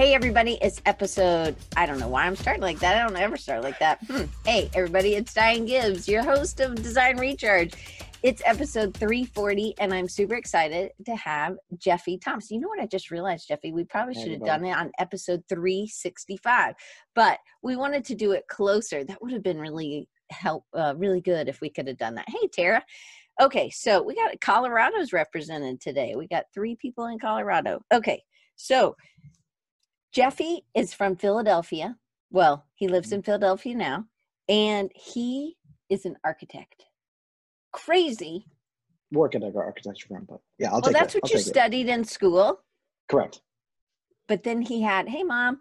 Hey, everybody, it's episode. I don't know why I'm starting like that. I don't ever start like that. Hmm. Hey, everybody, it's Diane Gibbs, your host of Design Recharge. It's episode 340, and I'm super excited to have Jeffy Thomas. You know what I just realized, Jeffy? We probably should have done it on episode 365, but we wanted to do it closer. That would have been really help, uh, really good if we could have done that. Hey, Tara. Okay, so we got Colorado's represented today. We got three people in Colorado. Okay, so Jeffy is from Philadelphia. Well, he lives Mm-hmm. in Philadelphia now, and he is an architect. Crazy. work at an architecture firm, but yeah, I'll well, take that's it. what I'll you take it. studied in school. Correct. But then he had, hey, mom,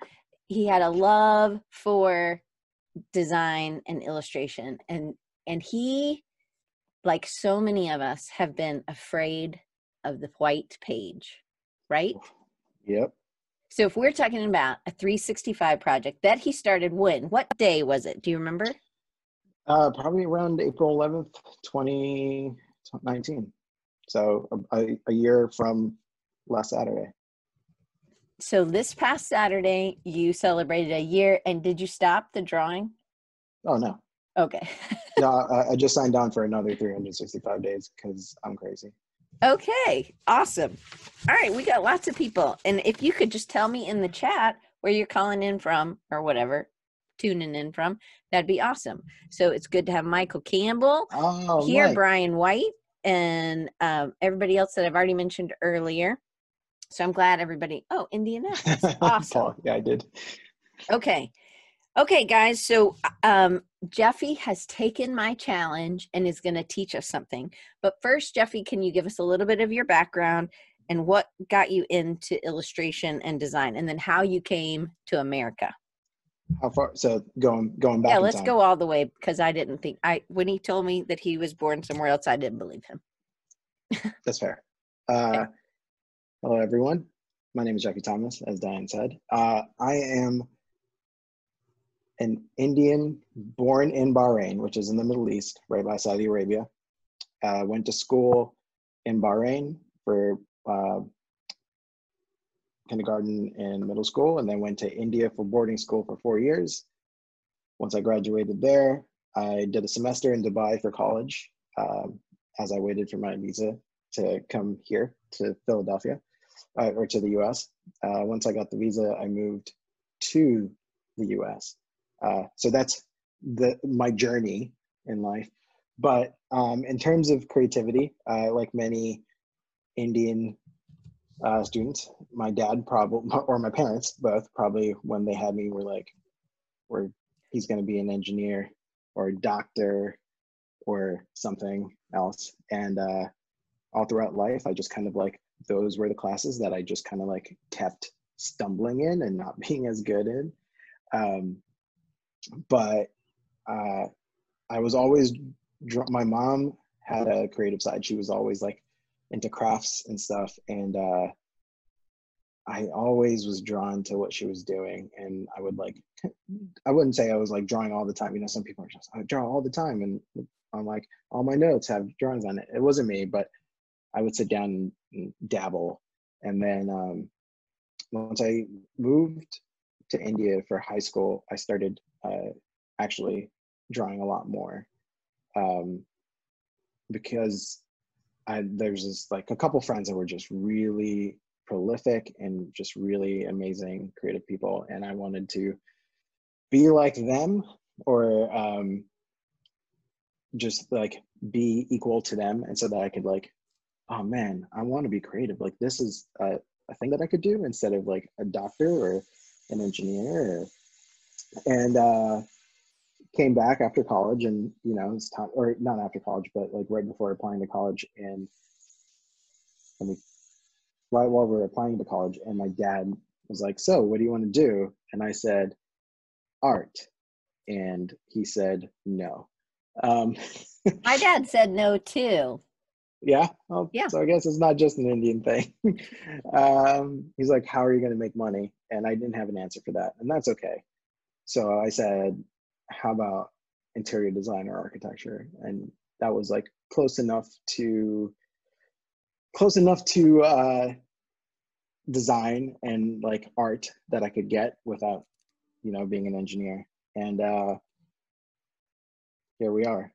he had a love for design and illustration. And, and he, like so many of us, have been afraid of the white page, right? Yep. So if we're talking about a 365 project that he started when, what day was it? Do you remember? Uh, probably around April 11th, 2019. So a, a year from last Saturday. So this past Saturday, you celebrated a year, and did you stop the drawing? Oh no, Okay. no, I, I just signed on for another 365 days because I'm crazy. Okay. Awesome. All right. We got lots of people. And if you could just tell me in the chat where you're calling in from or whatever, tuning in from, that'd be awesome. So it's good to have Michael Campbell Oh, here, Mike. Brian White, and um, everybody else that I've already mentioned earlier. So I'm glad everybody. Oh, Indianapolis. Awesome. Yeah, I did. Okay. Okay, guys. So um, Jeffy has taken my challenge and is going to teach us something. But first, Jeffy, can you give us a little bit of your background and what got you into illustration and design, and then how you came to America? How far? So going going back. yeah, let's go all the way because I didn't think I when he told me that he was born somewhere else, I didn't believe him. That's fair. Uh, hello, everyone. My name is Jeffy Thomas, as Diane said. Uh, I am an Indian born in Bahrain, which is in the Middle East, right by Saudi Arabia. Uh, went to school in Bahrain for uh, kindergarten and middle school, and then went to India for boarding school for four years. Once I graduated there, I did a semester in Dubai for college um, as I waited for my visa to come here to Philadelphia uh, or to the US. Uh, once I got the visa, I moved to the US. Uh, so that's the my journey in life. But um, in terms of creativity, uh, like many Indian uh, students, my dad probably or my parents both probably when they had me were like, "We're he's going to be an engineer or a doctor or something else." And uh, all throughout life, I just kind of like those were the classes that I just kind of like kept stumbling in and not being as good in. Um, but uh, I was always my mom had a creative side. She was always like into crafts and stuff, and uh, I always was drawn to what she was doing. And I would like, I wouldn't say I was like drawing all the time. You know, some people are just I draw all the time, and I'm like all my notes have drawings on it. It wasn't me, but I would sit down and dabble. And then um, once I moved to India for high school, I started uh, actually drawing a lot more um, because I, there's this like a couple friends that were just really prolific and just really amazing creative people, and I wanted to be like them or um, just like be equal to them, and so that I could like oh man, I want to be creative. Like this is a, a thing that I could do instead of like a doctor or an engineer. Or, and uh, came back after college, and you know it's time, or not after college, but like right before applying to college, and and we, right while we were applying to college, and my dad was like, "So, what do you want to do?" And I said, "Art," and he said, "No." Um, My dad said no too. Yeah. Well, Yeah. So I guess it's not just an Indian thing. um, he's like, "How are you going to make money?" And I didn't have an answer for that, and that's okay. So I said, "How about interior design or architecture?" And that was like close enough to close enough to uh, design and like art that I could get without, you know, being an engineer. And uh, here we are,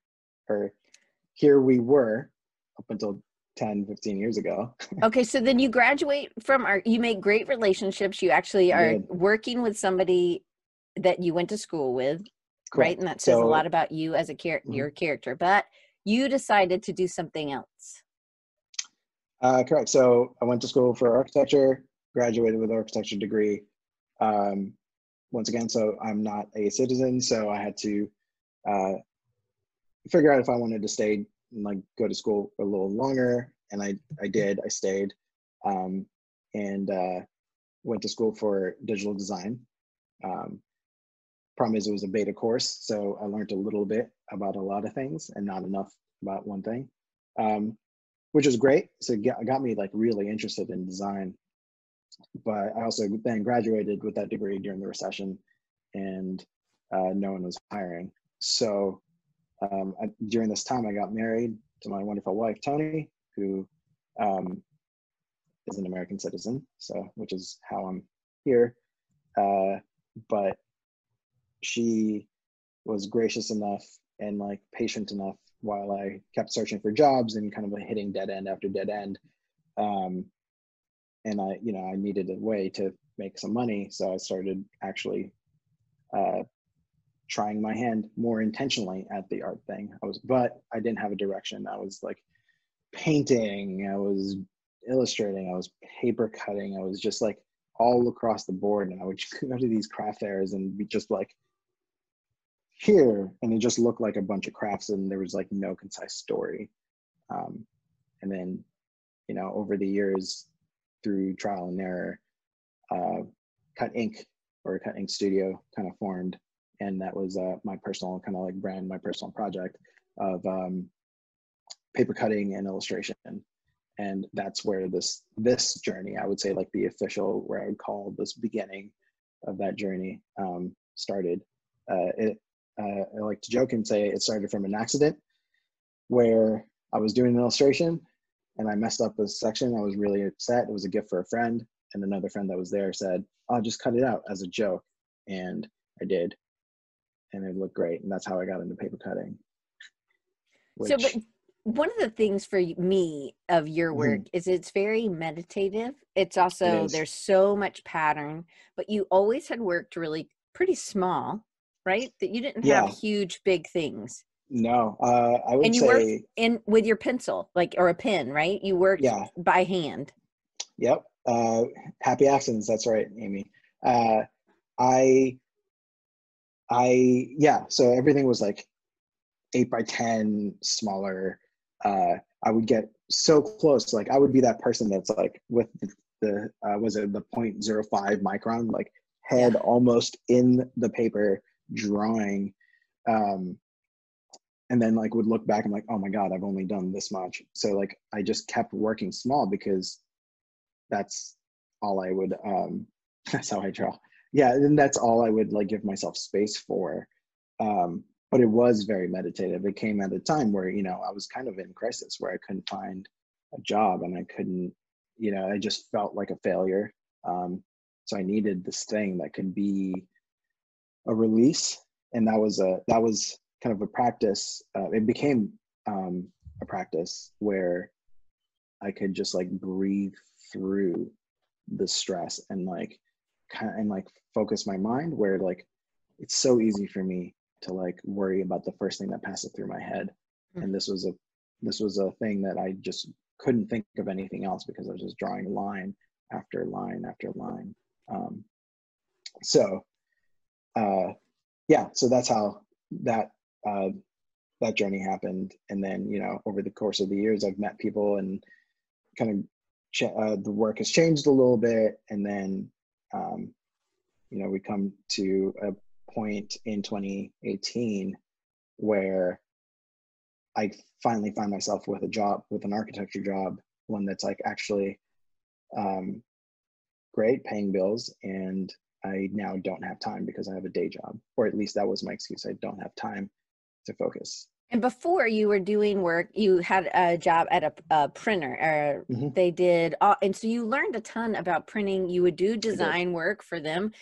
or here we were up until 10, 15 years ago. okay, so then you graduate from art, you make great relationships. You actually are working with somebody that you went to school with, Correct. right? And that says so, a lot about you as a character, mm-hmm. your character. But you decided to do something else. Uh, correct. So I went to school for architecture, graduated with an architecture degree. Um, once again, so I'm not a citizen, so I had to uh, figure out if I wanted to stay and like go to school a little longer, and I I did. I stayed, um, and uh, went to school for digital design. Um, problem is, it was a beta course, so I learned a little bit about a lot of things and not enough about one thing. Um, which was great. So it got, got me like really interested in design. But I also then graduated with that degree during the recession, and uh, no one was hiring. So um, I, during this time, I got married to my wonderful wife Tony, who um, is an American citizen. So which is how I'm here. Uh, but she was gracious enough and like patient enough while I kept searching for jobs and kind of hitting dead end after dead end. Um, and I, you know, I needed a way to make some money, so I started actually uh, trying my hand more intentionally at the art thing. I was, but I didn't have a direction. I was like painting, I was illustrating, I was paper cutting, I was just like all across the board. And I would go to these craft fairs and be just like, here and it just looked like a bunch of crafts and there was like no concise story. Um, and then you know over the years through trial and error uh, Cutt Ink or Cutt Ink studio kind of formed and that was uh, my personal kind of like brand my personal project of um, paper cutting and illustration. And that's where this this journey i would say like the official where i would call this beginning of that journey um, started. Uh, it, uh, I like to joke and say it started from an accident where I was doing an illustration and I messed up a section. I was really upset. It was a gift for a friend, and another friend that was there said, "I'll just cut it out as a joke," and I did, and it looked great, and that's how I got into paper cutting. Which, so, but one of the things for me of your mm-hmm. work mm-hmm. is it's very meditative. It's also it there's so much pattern, but you always had worked really pretty small right? That you didn't yeah. have huge, big things. No, uh, I would and you say, worked in with your pencil, like or a pen, right? You worked yeah. by hand. Yep. Uh, happy accidents. That's right, Amy. Uh, I, I, yeah. So everything was like eight by ten, smaller. Uh, I would get so close. Like I would be that person that's like with the, the uh, was it the 0.05 micron, like head almost in the paper drawing um and then like would look back and like oh my god i've only done this much. So like i just kept working small because that's all i would um that's how i draw. Yeah and that's all i would like give myself space for um but it was very meditative. It came at a time where you know i was kind of in crisis where i couldn't find a job and i couldn't you know i just felt like a failure um so i needed this thing that could be a release, and that was a that was kind of a practice. Uh, it became um, a practice where I could just like breathe through the stress and like kind of, and like focus my mind where like it's so easy for me to like worry about the first thing that passes through my head mm-hmm. and this was a this was a thing that i just couldn't think of anything else because i was just drawing line after line after line um, so uh, yeah, so that's how that uh, that journey happened. And then you know, over the course of the years, I've met people and kind of ch- uh, the work has changed a little bit. And then um, you know, we come to a point in 2018 where I finally find myself with a job, with an architecture job, one that's like actually um, great, paying bills, and I now don't have time because I have a day job, or at least that was my excuse. I don't have time to focus. And before you were doing work, you had a job at a, a printer, or Mhm. they did, all, and so you learned a ton about printing. You would do design work for them,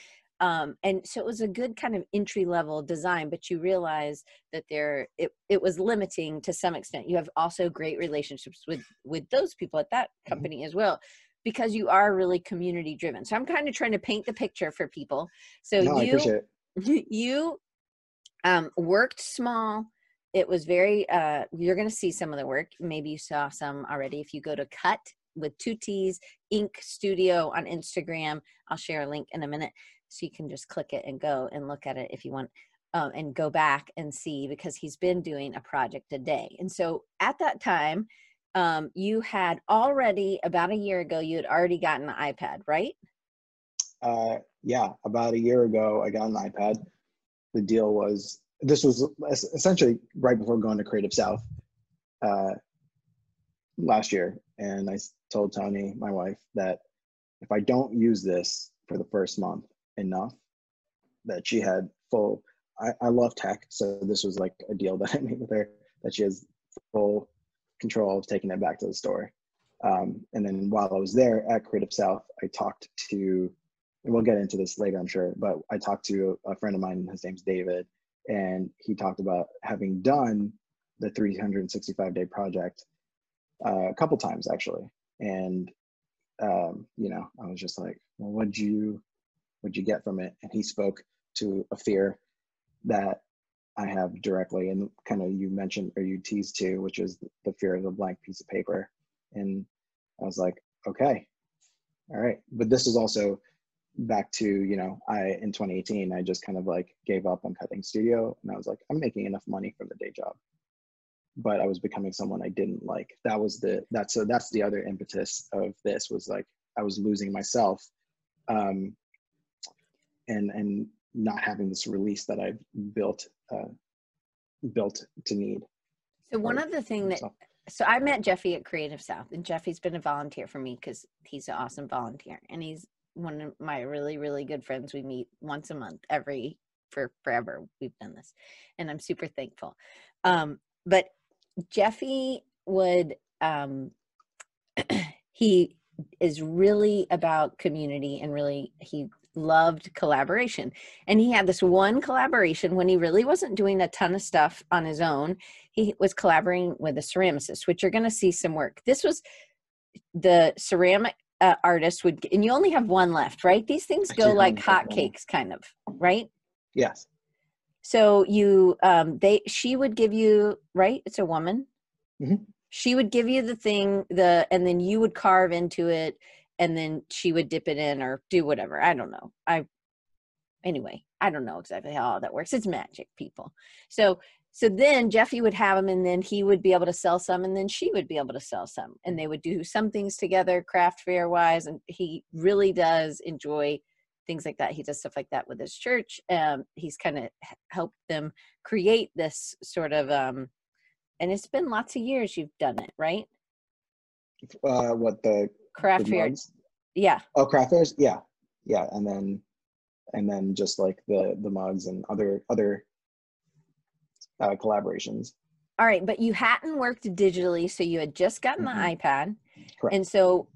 um, and so it was a good kind of entry level design. But you realize that there, it it was limiting to some extent. You have also great relationships with with those people at that Mhm. company as well, because you are really community driven. So I'm kind of trying to paint the picture for people. So No, you you um, worked small. It was very, uh, you're going to see some of the work. Maybe you saw some already. If you go to Cut with two T's, Ink Studio on Instagram, I'll share a link in a minute. So you can just click it and go and look at it if you want. Um, and go back and see because he's been doing a project a day. And so at that time, um, you had already about a year ago, you had already gotten an iPad, right? Uh, yeah, about a year ago, I got an iPad. The deal was this was essentially right before going to Creative South uh, last year, and i told Tony, my wife, that if I don't use this for the first month enough, that she had full. I, I love tech, so this was like a deal that I made with her that she has full control of taking it back to the store. Um, and then while I was there at Creative South, I talked to and we'll get into this later, I'm sure, but I talked to a friend of mine, his name's David, and he talked about having done the 365 day project uh, a couple times actually. And, um, you know, I was just like, well, what'd you, what'd you get from it? And he spoke to a fear that I have directly and kind of you mentioned or you teased too, which is the fear of the blank piece of paper. And I was like, okay, all right. But this is also back to you know i in 2018 i just kind of like gave up on Cutt Ink studio and i was like i'm making enough money from the day job but i was becoming someone i didn't like that was the that's so that's the other impetus of this was like i was losing myself um and and not having this release that i've built uh built to need So one of the thing that So- so I met Jeffy at Creative South, and Jeffy's been a volunteer for me because he's an awesome volunteer, and he's one of my really really good friends. We meet once a month, every for forever. We've done this, and I'm super thankful. Um, but Jeffy would um, he is really about community and really he loved collaboration. And he had this one collaboration when he really wasn't doing a ton of stuff on his own. He was collaborating with a ceramicist which you're going to see some work. This was the ceramic uh, artist would and you only have one left right? These things go like hotcakes kind of right? Yes. So you um they she would give you right? It's a woman. Mhm. she would give you the thing the and then you would carve into it and then she would dip it in or do whatever i don't know. I anyway i don't know exactly how all that works it's magic people. So so then jeffy would have them and then he would be able to sell some and then she would be able to sell some and they would do some things together craft fair wise and he really does enjoy things like that. He does stuff like that with his church um he's kind of helped them create this sort of um and it's been lots of years you've done it right? Uh what the, craft the fair. yeah. Oh, craft fairs, yeah, yeah, and then and then just like the the mugs and other other uh, collaborations. all right but you hadn't worked digitally so you had just gotten Mhm. the ipad. Correct. and so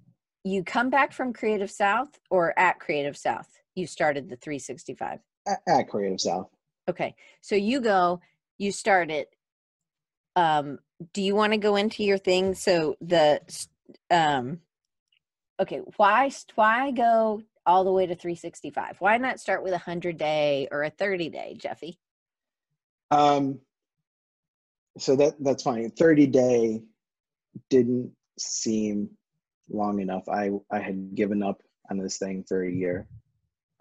you come back from creative south or at creative south? You started the 365 At, at Creative South, okay so you go you start it. Um do you want to go into your thing? So the um okay why why go all the way to 365 why not start with a 100 day or a 30 day jeffy? Um, so that that's fine. Thirty day didn't seem long enough. I I had given up on this thing for a year,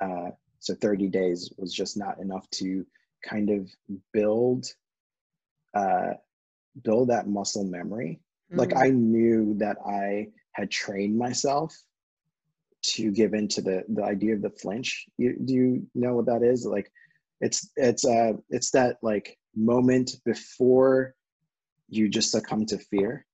uh, so thirty days was just not enough to kind of build uh, build that muscle memory. Like Mm, i knew that i had trained myself to give into the the idea of the flinch. You do you know what that is? Like it's it's uh it's that like moment before you just succumb to fear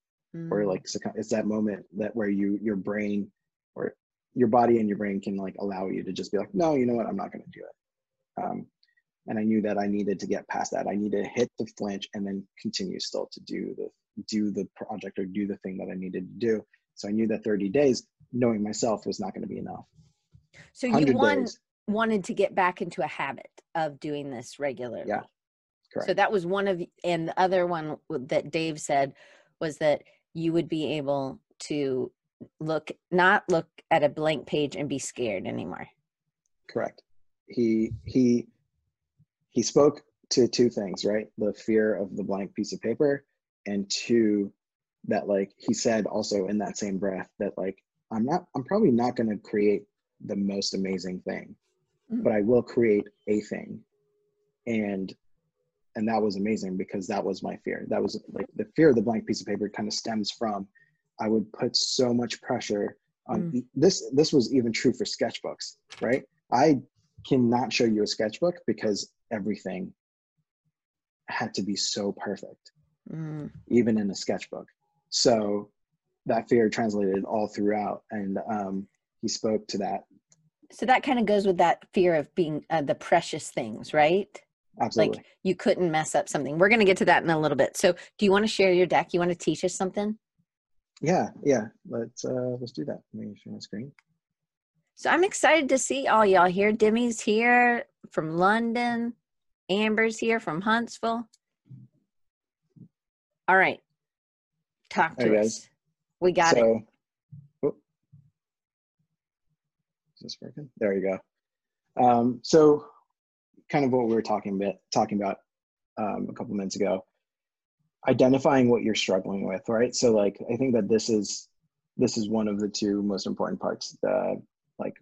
or mm, like succumb, it's that moment that where you your brain or your body and your brain can like allow you to just be like no you know what? I'm not going to do it. Um and I knew that I needed to get past that. I needed to hit the flinch and then continue still to do the do the project or do the thing that I needed to do. So I knew that 30 days, knowing myself, was not going to be enough. So you one, wanted to get back into a habit of doing this regularly. Yeah. Correct. So that was one of, and the other one that Dave said was that you would be able to look, not look at a blank page and be scared anymore. Correct. He, he, he spoke to two things, right? The fear of the blank piece of paper, and two, that like he said also in that same breath that like I'm not, I'm probably not going to create the most amazing thing, mm. but I will create a thing. And and that was amazing because that was my fear. That was like the fear of the blank piece of paper kind of stems from I would put so much pressure on mm. this. This was even true for sketchbooks, right? I cannot show you a sketchbook because everything had to be so perfect, mm. even in a sketchbook. So that fear translated all throughout, and um, he spoke to that. So that kind of goes with that fear of being uh, the precious things, right? Absolutely. Like you couldn't mess up something. We're going to get to that in a little bit. So, do you want to share your deck? You want to teach us something? Yeah, yeah. Let's uh let's do that. Let me share my screen. So I'm excited to see all y'all here. Demi's here from London. Amber's here from Huntsville. All right. Talk to us. Guys. We got so, it. Is this working? There you go. Um, so kind of what we were talking about talking about um, a couple minutes ago identifying what you're struggling with right so like i think that this is this is one of the two most important parts the like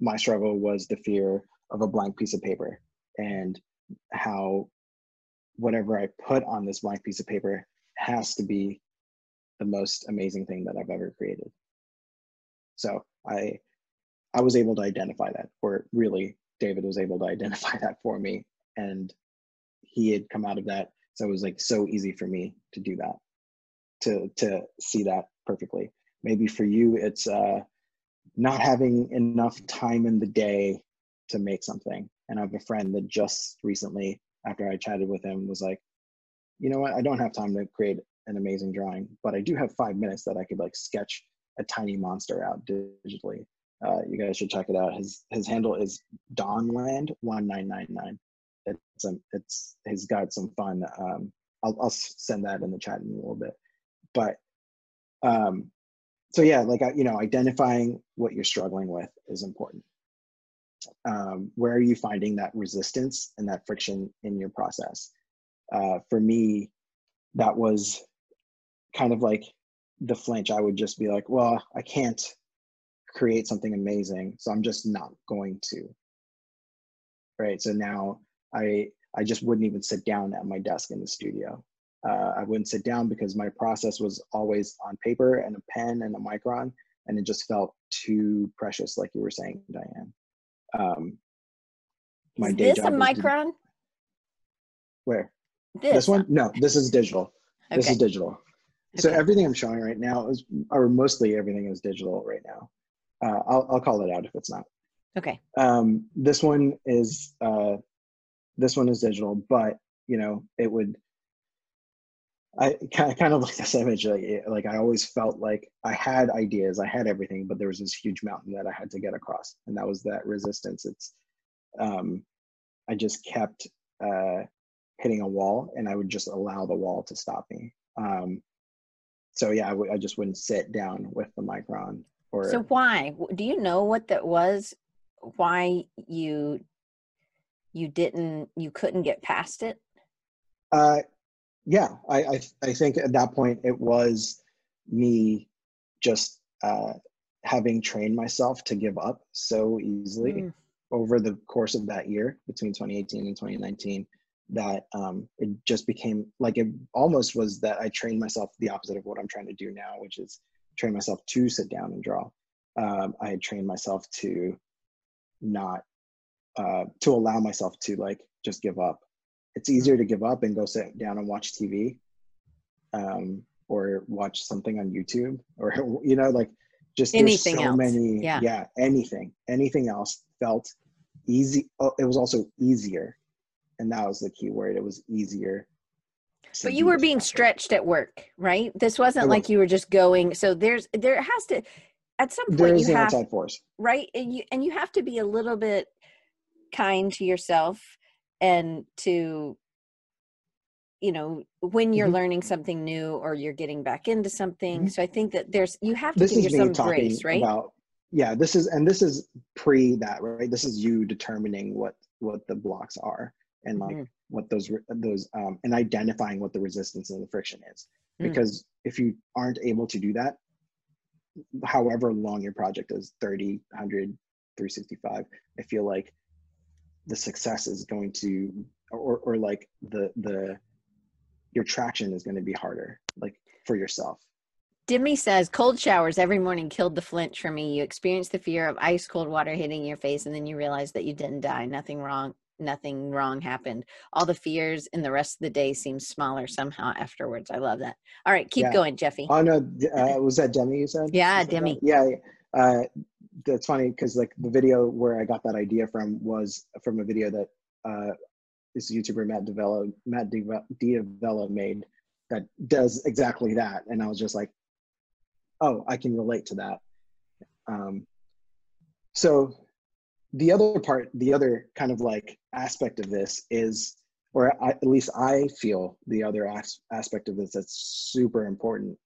my struggle was the fear of a blank piece of paper and how whatever i put on this blank piece of paper has to be the most amazing thing that i've ever created so i i was able to identify that or really David was able to identify that for me, and he had come out of that, so it was like so easy for me to do that, to to see that perfectly. Maybe for you, it's uh, not having enough time in the day to make something. And I have a friend that just recently, after I chatted with him, was like, you know what? I don't have time to create an amazing drawing, but I do have five minutes that I could like sketch a tiny monster out digitally uh, you guys should check it out. His his handle is Donland one nine nine nine. It's um, it's he's got some fun. Um, I'll I'll send that in the chat in a little bit. But um, so yeah, like you know, identifying what you're struggling with is important. Um, where are you finding that resistance and that friction in your process? Uh, for me, that was kind of like the flinch. I would just be like, well, I can't create something amazing so i'm just not going to. Right so now i i just wouldn't even sit down at my desk in the studio. Uh, i wouldn't sit down because my process was always on paper and a pen and a micron and it just felt too precious like you were saying diane. Um my is day this job a micron? Where? This. this one? No this is digital. Okay. this is digital okay. so everything i'm showing right now is or mostly everything is digital right now uh, I'll, I'll call it out if it's not. Okay. Um, this one is uh, this one is digital, but you know it would. I kind of like this image. Like, like I always felt like I had ideas, I had everything, but there was this huge mountain that I had to get across, and that was that resistance. It's, um, I just kept uh, hitting a wall, and I would just allow the wall to stop me. Um, so yeah, I, w- I just wouldn't sit down with the micron or so why? Do you know what that was? Why you you didn't you couldn't get past it? Uh yeah i i, I think at that point it was me just uh having trained myself to give up so easily mm. over the course of that year between 2018 and 2019 that um, it just became like it almost was that I trained myself the opposite of what I'm trying to do now, which is train myself to sit down and draw. Um, I had trained myself to not uh, to allow myself to like just give up. It's easier to give up and go sit down and watch TV, um, or watch something on YouTube, or you know, like just anything so else. many, yeah. yeah, anything, anything else felt easy. Oh, it was also easier and that was the key word. It was easier. But you were being stretched at work, right? This wasn't I like you were just going. So there's there has to at some point There's you an have outside force. right and you and you have to be a little bit kind to yourself and to you know when you're Mhm. learning something new or you're getting back into something Mhm. so i think that there's you have to This give is yourself grace right about yeah. This is and this is pre that right. This is you determining what what the blocks are and like Mhm. what those those um and identifying what the resistance and the friction is. Mm. Because if you aren't able to do that, however long your project is 30 100 365 i feel like the success is going to or or like the the your traction is going to be harder like for yourself Demi says cold showers every morning killed the flinch for me. You experience the fear of ice cold water hitting your face, and then you realize that you didn't die. Nothing wrong. Nothing wrong happened. All the fears and the rest of the day seem smaller somehow afterwards. I love that. All right, keep Yeah. going, Jeffy. oh no uh, was that demi you said Yeah, said that? Demi. yeah yeah. uh that's funny because like the video where i got that idea from was from a video that uh this youtuber matt D'Avella, matt D'Avella made that does exactly that and i was just like oh i can relate to that um so the other part the other kind of like aspect of this is or I, at least i feel the other as- aspect of this that's super important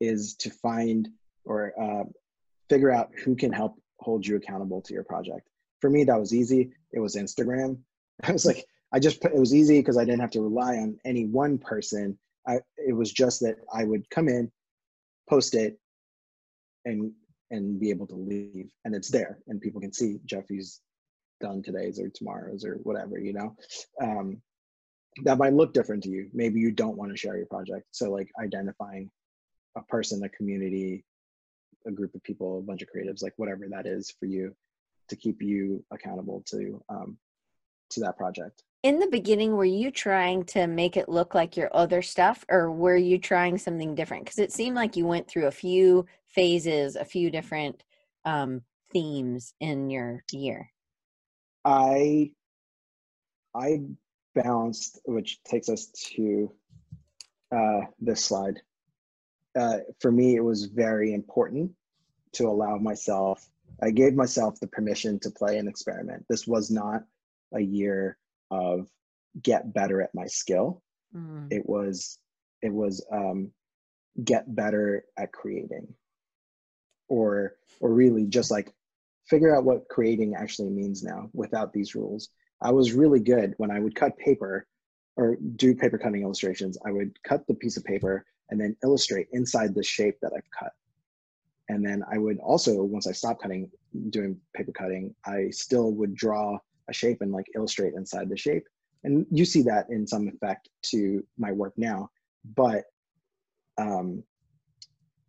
is to find or uh, figure out who can help hold you accountable to your project. For me that was easy. It was instagram. I was like i just put it was easy because i didn't have to rely on any one person. I it was just that i would come in post it and and be able to leave and it's there and people can see jeffy's done today's or tomorrow's or whatever you know? Um, that might look different to you. Maybe you don't want to share your project. So like identifying a person a community a group of people a bunch of creatives like whatever that is for you to keep you accountable to um, to that project In the beginning, were you trying to make it look like your other stuff, or were you trying something different? Because it seemed like you went through a few phases, a few different um, themes in your year. i i bounced which takes us to uh, this slide uh, for me it was very important to allow myself i gave myself the permission to play and experiment this was not a year of get better at my skill. Mm. it was it was um, get better at creating. Or or really just like figure out what creating actually means now without these rules. I was really good when i would cut paper or do paper cutting illustrations i would cut the piece of paper and then illustrate inside the shape that i've cut. And then i would also once i stopped cutting doing paper cutting i still would draw a shape and like illustrate inside the shape. And you see that in some effect to my work now. But um,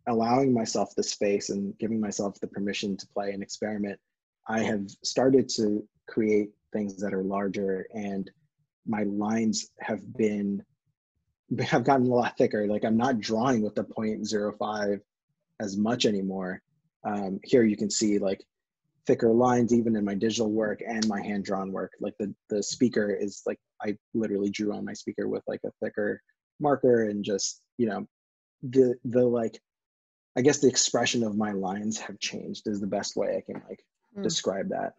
allowing myself the space and giving myself the permission to play and experiment i have started to create things that are larger and my lines have been have gotten a lot thicker. Like i'm not drawing with the 0.05 as much anymore. Um, here you can see like thicker lines even in my digital work and my hand drawn work like the the speaker is like i literally drew on my speaker with like a thicker marker and just you know the the like i guess the expression of my lines have changed is the best way i can like Mm. describe that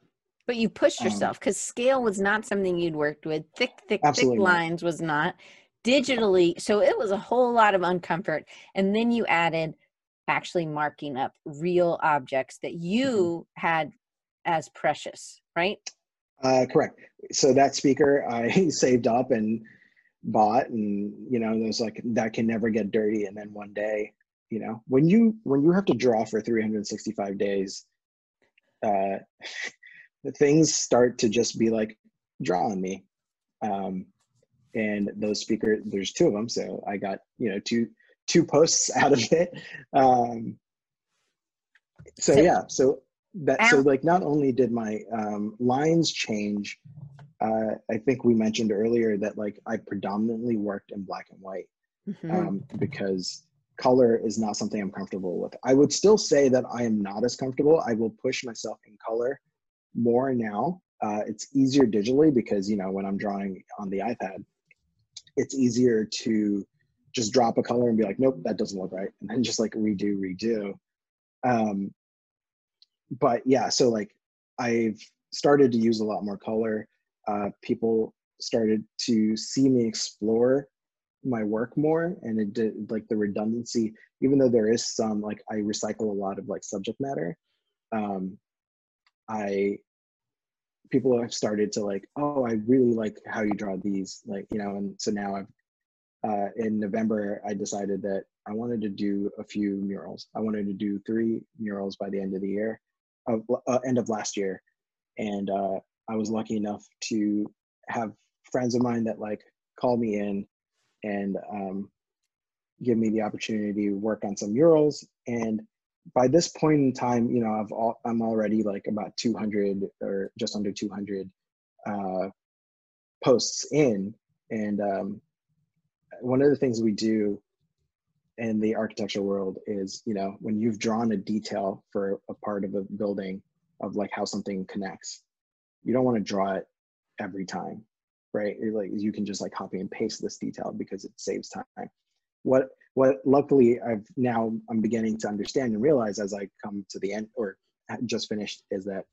But you pushed Um, yourself because scale was not something you'd worked with. Thick, thick, thick Absolutely not. lines was not. Digitally, so it was a whole lot of uncomfort. And then you added actually marking up real objects that you had as precious, right? uh correct. So that speaker i saved up and bought and you know there's like that can never get dirty. And then one day you know when you when you have to draw for 365 days uh the things start to just be like draw on me. Um and those speakers there's two of them so i got you know two two posts out of it. Um so, So- yeah so that so like not only did my um lines change uh i think we mentioned earlier that like i predominantly worked in black and white Mhm. um, because color is not something I'm comfortable with. I would still say that I am not as comfortable. I will push myself in color more now uh, it's easier digitally because you know when i'm drawing on the ipad it's easier to just drop a color and be like nope that doesn't look right and then just like redo redo um but yeah so like i've started to use a lot more color. Uh people started to see me explore my work more and it did like the redundancy even though there is some like i recycle a lot of like subject matter um i people have started to like oh i really like how you draw these like you know and so now i've uh, in november i decided that i wanted to do a few murals. I wanted to do three murals by the end of the year of uh, end of last year and uh, i was lucky enough to have friends of mine that like called me in and um, give me the opportunity to work on some murals. And by this point in time, you know, I've all, I'm already like about 200 or just under 200 uh, posts in. And um, one of the things we do in the architecture world is, you know, when you've drawn a detail for a part of a building of like how something connects, you don't want to draw it every time right? Like you can just like copy and paste this detail because it saves time. What what luckily I've now I'm beginning to understand and realize as I come to the end or just finished is that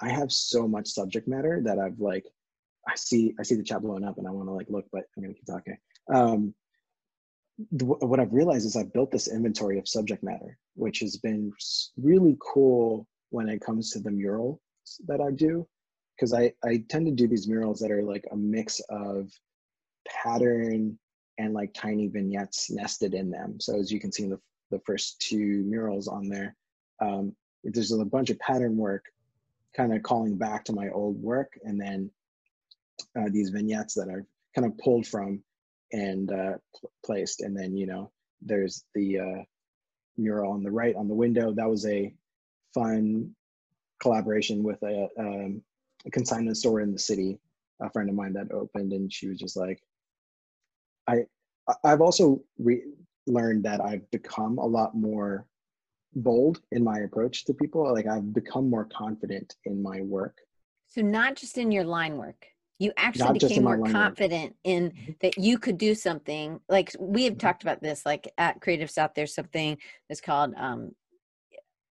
I have so much subject matter that I've like I see I see the chat blowing up and I want to like look, but I'm gonna keep talking. Um, what I've realized is I've built this inventory of subject matter, which has been really cool when it comes to the mural that I do because I, I tend to do these murals that are like a mix of pattern and like tiny vignettes nested in them. So as you can see in the, the first two murals on there, um, there's a bunch of pattern work kind of calling back to my old work and then uh, these vignettes that are kind of pulled from and uh, pl placed. And then, you know, there's the uh, mural on the right on the window. That was a fun collaboration with a, um, a consignment store in the city, a friend of mine that opened, and she was just like, I, I've also learned that I've become a lot more bold in my approach to people. Like I've become more confident in my work. So not just in your line work. You actually became more confident in mm-hmm. that you could do something. Like we have mm-hmm. talked about this, like at Creative South, there's something that's called um,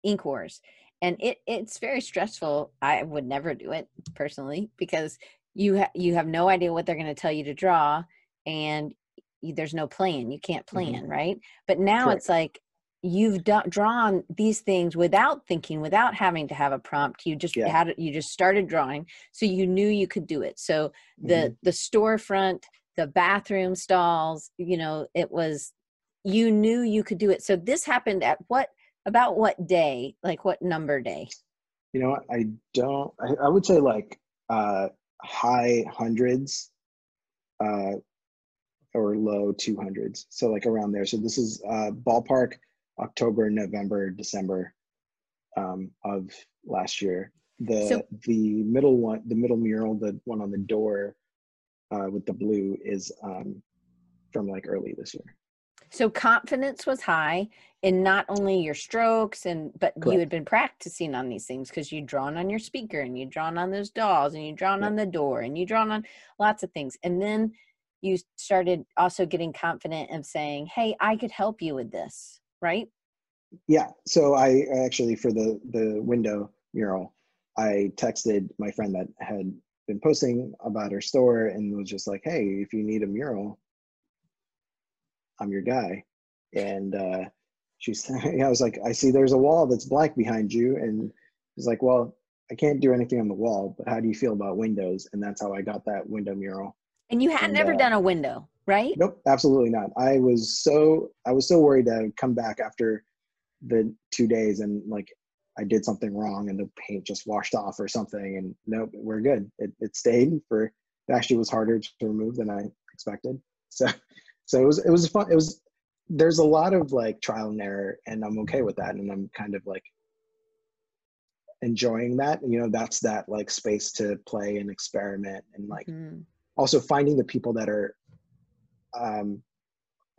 Ink Wars and it it's very stressful i would never do it personally because you ha- you have no idea what they're going to tell you to draw and you, there's no plan you can't mm-hmm. plan mm-hmm. right but now Correct. it's like you've d- drawn these things without thinking without having to have a prompt you just yeah. had you just started drawing so you knew you could do it so the mm-hmm. the storefront the bathroom stalls you know it was you knew you could do it so this happened at what about what day? Like what number day? You know, I don't. I, I would say like uh, high hundreds, uh, or low two hundreds. So like around there. So this is uh, ballpark October, November, December um, of last year. The so, the middle one, the middle mural, the one on the door uh, with the blue is um, from like early this year. So confidence was high in not only your strokes and but Correct. you had been practicing on these things because you'd drawn on your speaker and you'd drawn on those dolls and you'd drawn on the door and you'd drawn on lots of things. And then you started also getting confident of saying, Hey, I could help you with this, right? Yeah. So I actually for the the window mural, I texted my friend that had been posting about her store and was just like, Hey, if you need a mural, I'm your guy. And uh, she's, I was like, I see there's a wall that's black behind you. And she's like, well, I can't do anything on the wall, but how do you feel about windows? And that's how I got that window mural. And you had and, never uh, done a window, right? Nope, absolutely not. I was so I was so worried that I'd come back after the two days and like I did something wrong and the paint just washed off or something. And nope, we're good. It it stayed for it actually was harder to remove than I expected. So so it was it was fun it was there's a lot of like trial and error and i'm okay with that and i'm kind of like enjoying that you know that's that like space to play and experiment and like mm. also finding the people that are um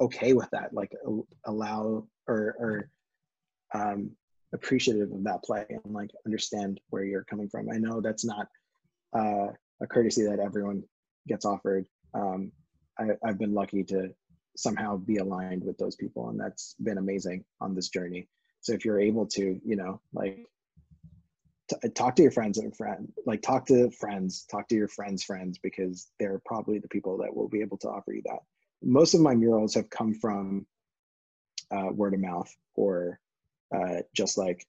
okay with that like allow or or um appreciative of that play and like understand where you're coming from i know that's not uh, a courtesy that everyone gets offered. Um, I, I've been lucky to somehow be aligned with those people, and that's been amazing on this journey. So if you're able to, you know, like t- talk to your friends and friend, like talk to friends, talk to your friends' friends, because they're probably the people that will be able to offer you that. Most of my murals have come from uh, word of mouth or uh, just like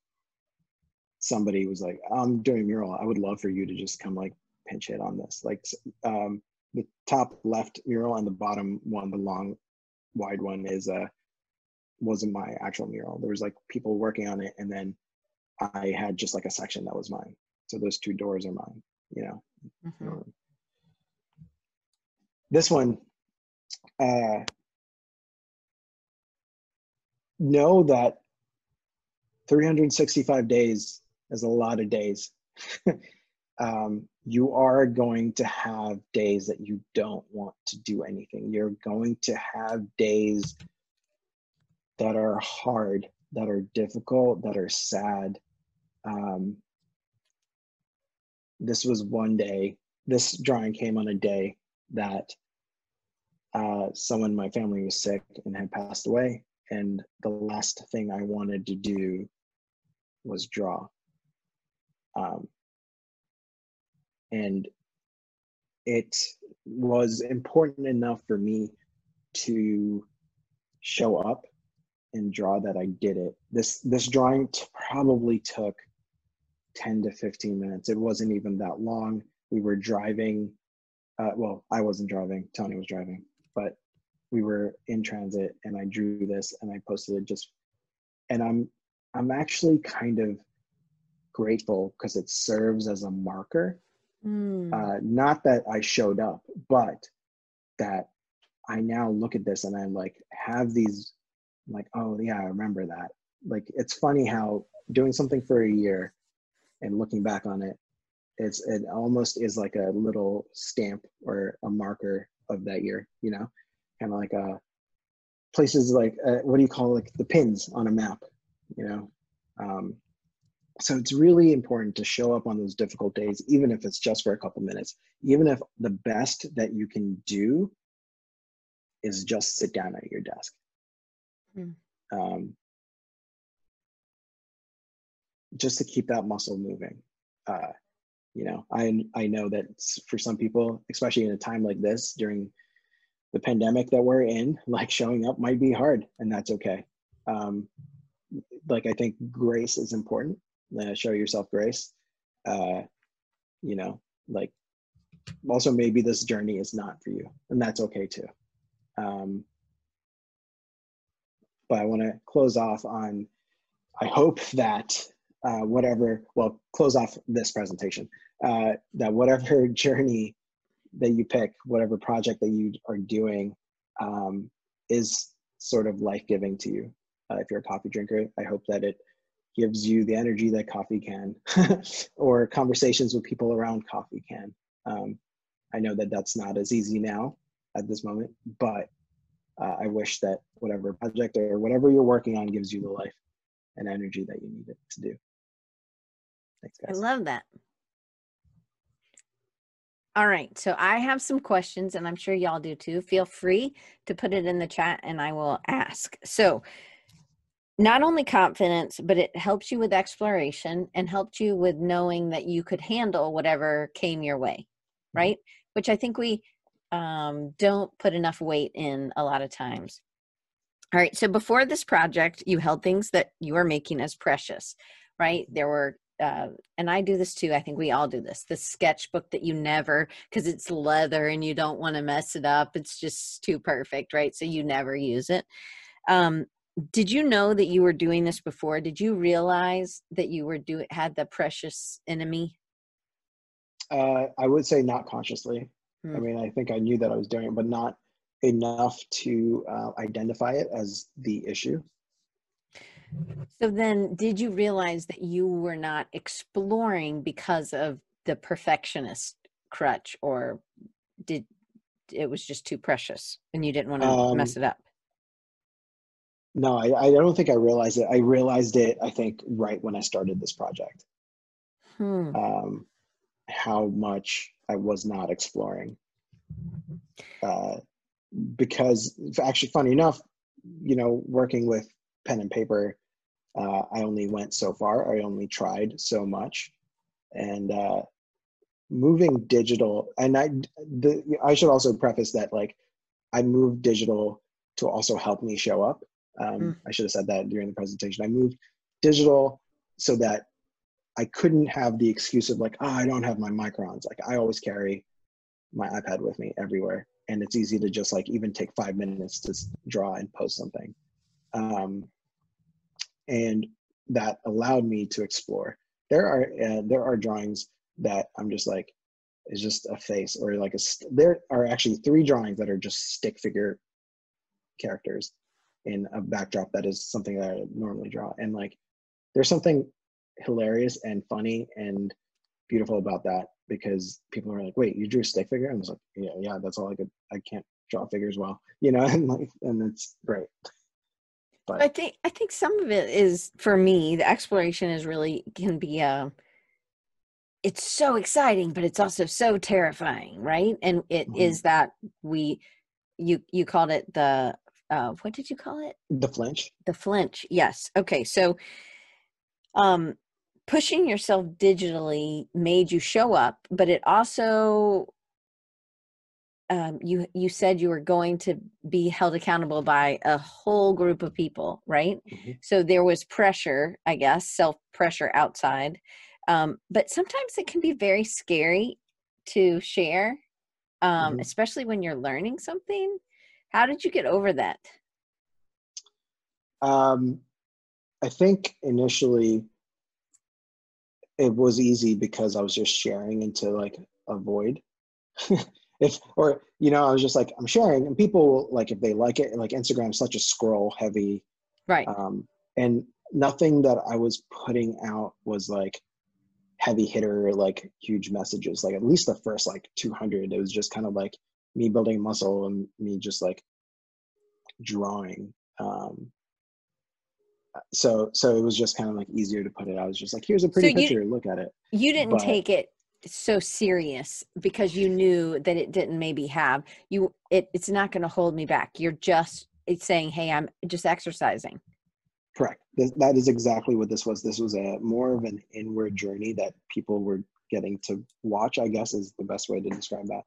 somebody was like, I'm doing a mural. I would love for you to just come like pinch hit on this. Like um, the top left mural and the bottom one, the long wide one is uh wasn't my actual mural. There was like people working on it and then I had just like a section that was mine. So those two doors are mine, you know. Mm-hmm. Um, this one, uh, know that 365 days is a lot of days. um, you are going to have days that you don't want to do anything. You're going to have days that are hard, that are difficult, that are sad. Um, this was one day, this drawing came on a day that uh, someone in my family was sick and had passed away. And the last thing I wanted to do was draw. Um, and it was important enough for me to show up and draw that I did it. This this drawing t- probably took 10 to 15 minutes. It wasn't even that long. We were driving uh, well, I wasn't driving, Tony was driving, we were in transit and I drew this and I posted it just and I'm I'm actually kind of grateful because it serves as a marker Mm. Uh, not that I showed up, but that I now look at this and I'm like have these like, oh yeah, I remember that. Like it's funny how doing something for a year and looking back on it, it's it almost is like a little stamp or a marker of that year, you know, kind of like a uh, places like uh, what do you call like the pins on a map, you know. Um, so it's really important to show up on those difficult days even if it's just for a couple minutes even if the best that you can do is just sit down at your desk mm. um, just to keep that muscle moving uh, you know i i know that for some people especially in a time like this during the pandemic that we're in like showing up might be hard and that's okay. Um, like i think grace is important. Uh, show yourself grace. Uh, you know like also maybe this journey is not for you and that's okay too. Um, but i want to close off on i hope that uh, whatever well close off this presentation. Uh, that whatever journey that you pick whatever project that you are doing um, is sort of life-giving to you uh, if you're a coffee drinker i hope that it gives you the energy that coffee can, or conversations with people around coffee can. Um, I know that that's not as easy now at this moment, but uh, I wish that whatever project or whatever you're working on gives you the life and energy that you need it to do. Thanks, guys. I love that. All right. So I have some questions, and I'm sure y'all do too. Feel free to put it in the chat and I will ask. So, not only confidence, but it helps you with exploration and helped you with knowing that you could handle whatever came your way, mm-hmm. right? Which I think we um, don't put enough weight in a lot of times. All right, so before this project, you held things that you were making as precious, right? There were, uh, and I do this too. I think we all do this. The sketchbook that you never, because it's leather and you don't want to mess it up. It's just too perfect, right? So you never use it. Um, did you know that you were doing this before did you realize that you were doing had the precious enemy uh, i would say not consciously hmm. i mean i think i knew that i was doing it but not enough to uh, identify it as the issue so then did you realize that you were not exploring because of the perfectionist crutch or did it was just too precious and you didn't want to um, mess it up no, I, I don't think I realized it. I realized it, I think, right when I started this project. Hmm. Um, how much I was not exploring. Uh, because actually, funny enough, you know, working with pen and paper, uh, I only went so far. I only tried so much, and uh, moving digital. And I, the, I should also preface that like, I moved digital to also help me show up. Um, mm. I should have said that during the presentation. I moved digital so that I couldn't have the excuse of like, oh, I don't have my microns. Like I always carry my iPad with me everywhere, and it's easy to just like even take five minutes to draw and post something, um, and that allowed me to explore. There are uh, there are drawings that I'm just like, it's just a face or like a. St- there are actually three drawings that are just stick figure characters in a backdrop that is something that I normally draw, and like there's something hilarious and funny and beautiful about that because people are like, "Wait, you drew a stick figure?" I was like, "Yeah, yeah, that's all I could. I can't draw figures well, you know." And like, and it's great. But I think I think some of it is for me. The exploration is really can be a. Uh, it's so exciting, but it's also so terrifying, right? And it mm-hmm. is that we, you you called it the uh, what did you call it? The flinch. The flinch. Yes. Okay. So um, pushing yourself digitally made you show up, but it also um, you you said you were going to be held accountable by a whole group of people, right? Mm-hmm. So there was pressure, I guess, self pressure outside. Um, but sometimes it can be very scary to share, um, mm-hmm. especially when you're learning something. How did you get over that? Um, I think initially it was easy because I was just sharing into like a void. if or you know, I was just like I'm sharing, and people like if they like it, like Instagram's such a scroll heavy, right? Um, and nothing that I was putting out was like heavy hitter, like huge messages. Like at least the first like 200, it was just kind of like me building muscle and me just like drawing. Um, so so it was just kind of like easier to put it. I was just like, here's a pretty so picture. Look at it. You didn't but, take it so serious because you knew that it didn't maybe have you. It it's not going to hold me back. You're just it's saying, hey, I'm just exercising. Correct. That is exactly what this was. This was a more of an inward journey that people were getting to watch. I guess is the best way to describe that.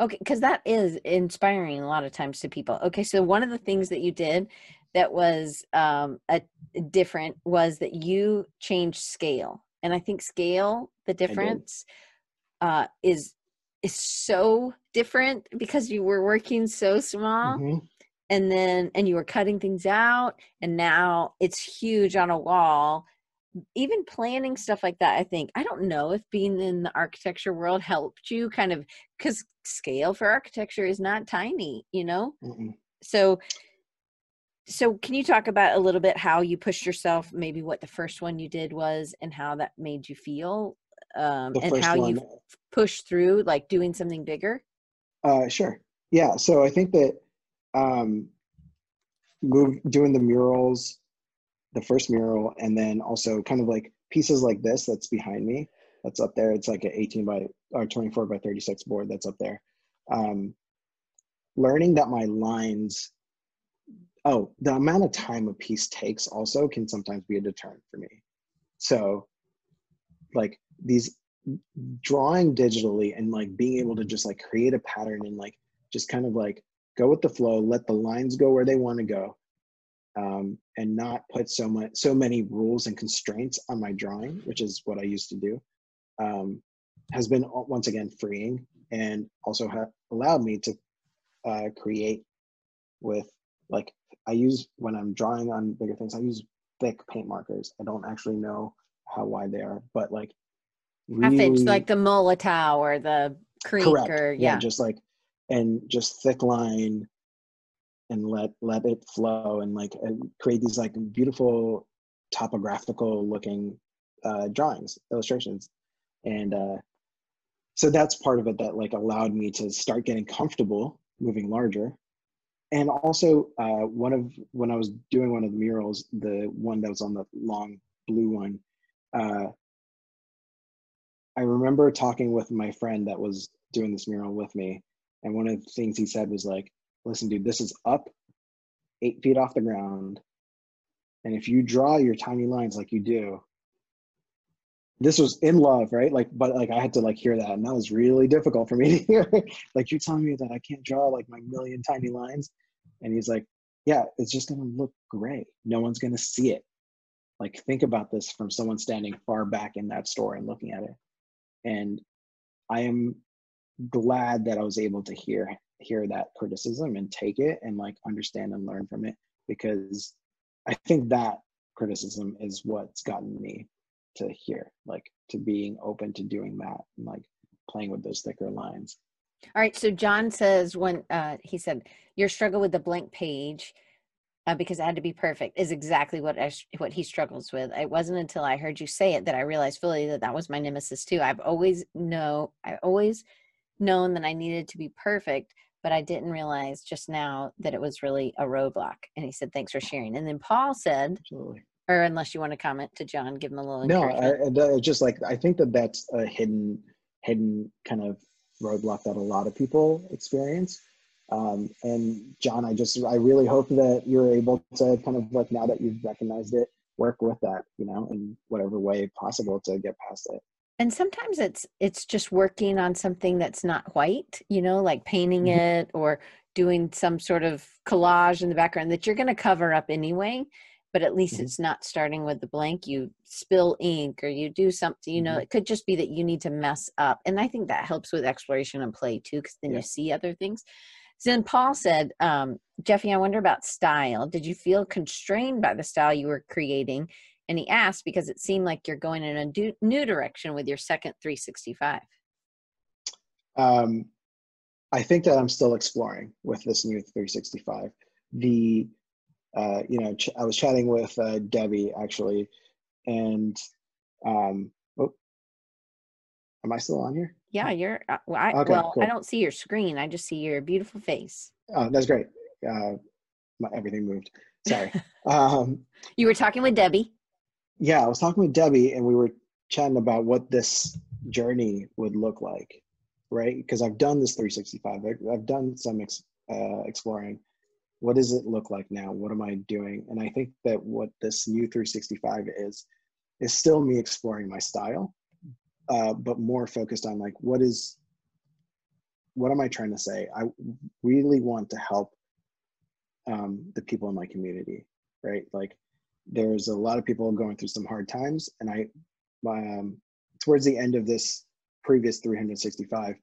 Okay, because that is inspiring a lot of times to people. Okay, so one of the things that you did that was um, a different was that you changed scale, and I think scale the difference uh, is is so different because you were working so small. Mm-hmm. And then, and you were cutting things out, and now it's huge on a wall even planning stuff like that i think i don't know if being in the architecture world helped you kind of because scale for architecture is not tiny you know Mm-mm. so so can you talk about a little bit how you pushed yourself maybe what the first one you did was and how that made you feel um, and how one, you pushed through like doing something bigger? Uh, sure. Yeah so i think that um, move doing the murals the first mural and then also kind of like pieces like this that's behind me that's up there. It's like an 18 by or 24 by 36 board that's up there. Um, learning that my lines oh the amount of time a piece takes also can sometimes be a deterrent for me. So like these drawing digitally and like being able to just like create a pattern and like just kind of like go with the flow let the lines go where they want to go um, and not put so much so many rules and constraints on my drawing which is what i used to do um, has been once again freeing and also have allowed me to uh, create with like I use when I'm drawing on bigger things, I use thick paint markers. I don't actually know how wide they are, but like really, half inch, like the Molotow or the Krink correct. or yeah. yeah, just like and just thick line and let let it flow and like and create these like beautiful topographical looking uh, drawings, illustrations, and uh, so that's part of it that like allowed me to start getting comfortable moving larger and also uh, one of when I was doing one of the murals, the one that was on the long blue one, uh, I remember talking with my friend that was doing this mural with me, and one of the things he said was like, "Listen, dude, this is up eight feet off the ground, and if you draw your tiny lines like you do, this was in love, right? Like, but like I had to like hear that, and that was really difficult for me to hear. like you're telling me that I can't draw like my million tiny lines, and he's like, "Yeah, it's just gonna look gray. No one's gonna see it." Like, think about this from someone standing far back in that store and looking at it. And I am glad that I was able to hear hear that criticism and take it and like understand and learn from it because I think that criticism is what's gotten me to here, like to being open to doing that and like playing with those thicker lines. All right. So John says when uh, he said your struggle with the blank page uh, because it had to be perfect is exactly what I, what he struggles with. It wasn't until I heard you say it that I realized fully that that was my nemesis too. I've always know I always known that I needed to be perfect, but I didn't realize just now that it was really a roadblock. And he said, "Thanks for sharing." And then Paul said, Absolutely or unless you want to comment to John, give him a little. No, I, I, just like I think that that's a hidden, hidden kind of roadblock that a lot of people experience. Um, and John, I just I really hope that you're able to kind of like now that you've recognized it, work with that, you know, in whatever way possible to get past it. And sometimes it's it's just working on something that's not white, you know, like painting mm-hmm. it or doing some sort of collage in the background that you're going to cover up anyway but at least mm-hmm. it's not starting with the blank you spill ink or you do something you know mm-hmm. it could just be that you need to mess up and i think that helps with exploration and play too because then yeah. you see other things then paul said um, jeffy i wonder about style did you feel constrained by the style you were creating and he asked because it seemed like you're going in a new direction with your second 365 um, i think that i'm still exploring with this new 365 the uh, you know, ch- I was chatting with uh, Debbie actually, and um, oh, am I still on here? Yeah, you're. Uh, well, I, okay, well, cool. I don't see your screen. I just see your beautiful face. Oh, that's great. Uh, my, everything moved. Sorry. um, you were talking with Debbie. Yeah, I was talking with Debbie, and we were chatting about what this journey would look like, right? Because I've done this 365. I, I've done some ex, uh, exploring what does it look like now? What am I doing? And I think that what this new 365 is, is still me exploring my style, uh, but more focused on like, what is, what am I trying to say? I really want to help um, the people in my community, right? Like there's a lot of people going through some hard times and I, um, towards the end of this previous 365,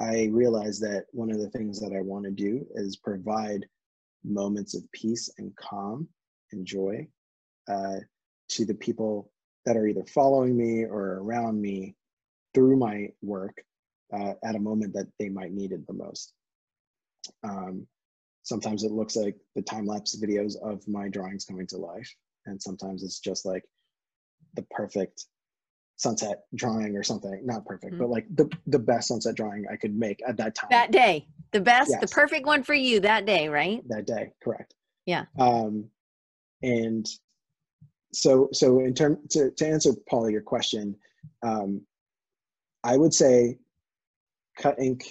I realized that one of the things that I want to do is provide moments of peace and calm and joy uh, to the people that are either following me or around me through my work uh, at a moment that they might need it the most. Um, sometimes it looks like the time lapse videos of my drawings coming to life, and sometimes it's just like the perfect sunset drawing or something. Not perfect mm-hmm. but like the the best sunset drawing i could make at that time. That day. The best yes. the perfect one for you that day right? That day correct. Yeah. Um and so so in term to, to answer paula your question um i would say Cutt Ink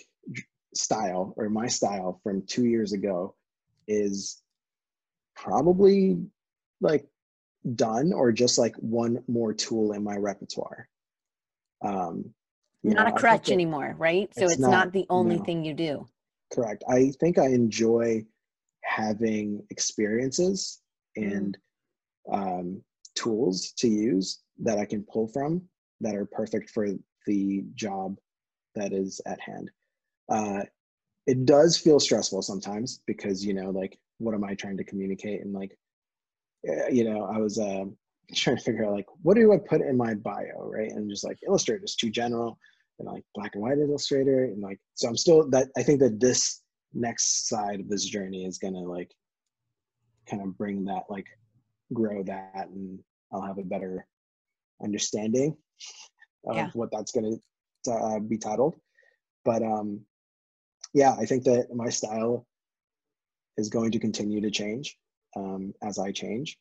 style or my style from two years ago is probably like done or just like one more tool in my repertoire. Um not know, a crutch anymore right? So it's, it's not, not, the only no. thing you do. Correct. I think i enjoy having experiences and mm. um, tools to use that i can pull from that are perfect for the job that is at hand. Uh, it does feel stressful sometimes because you know like what am i trying to communicate and like you know, I was uh, trying to figure out like what do I put in my bio, right? And just like Illustrator is too general, and like black and white Illustrator, and like so I'm still that I think that this next side of this journey is gonna like kind of bring that like grow that, and I'll have a better understanding of yeah. what that's gonna uh, be titled. But um, yeah, I think that my style is going to continue to change um, as I change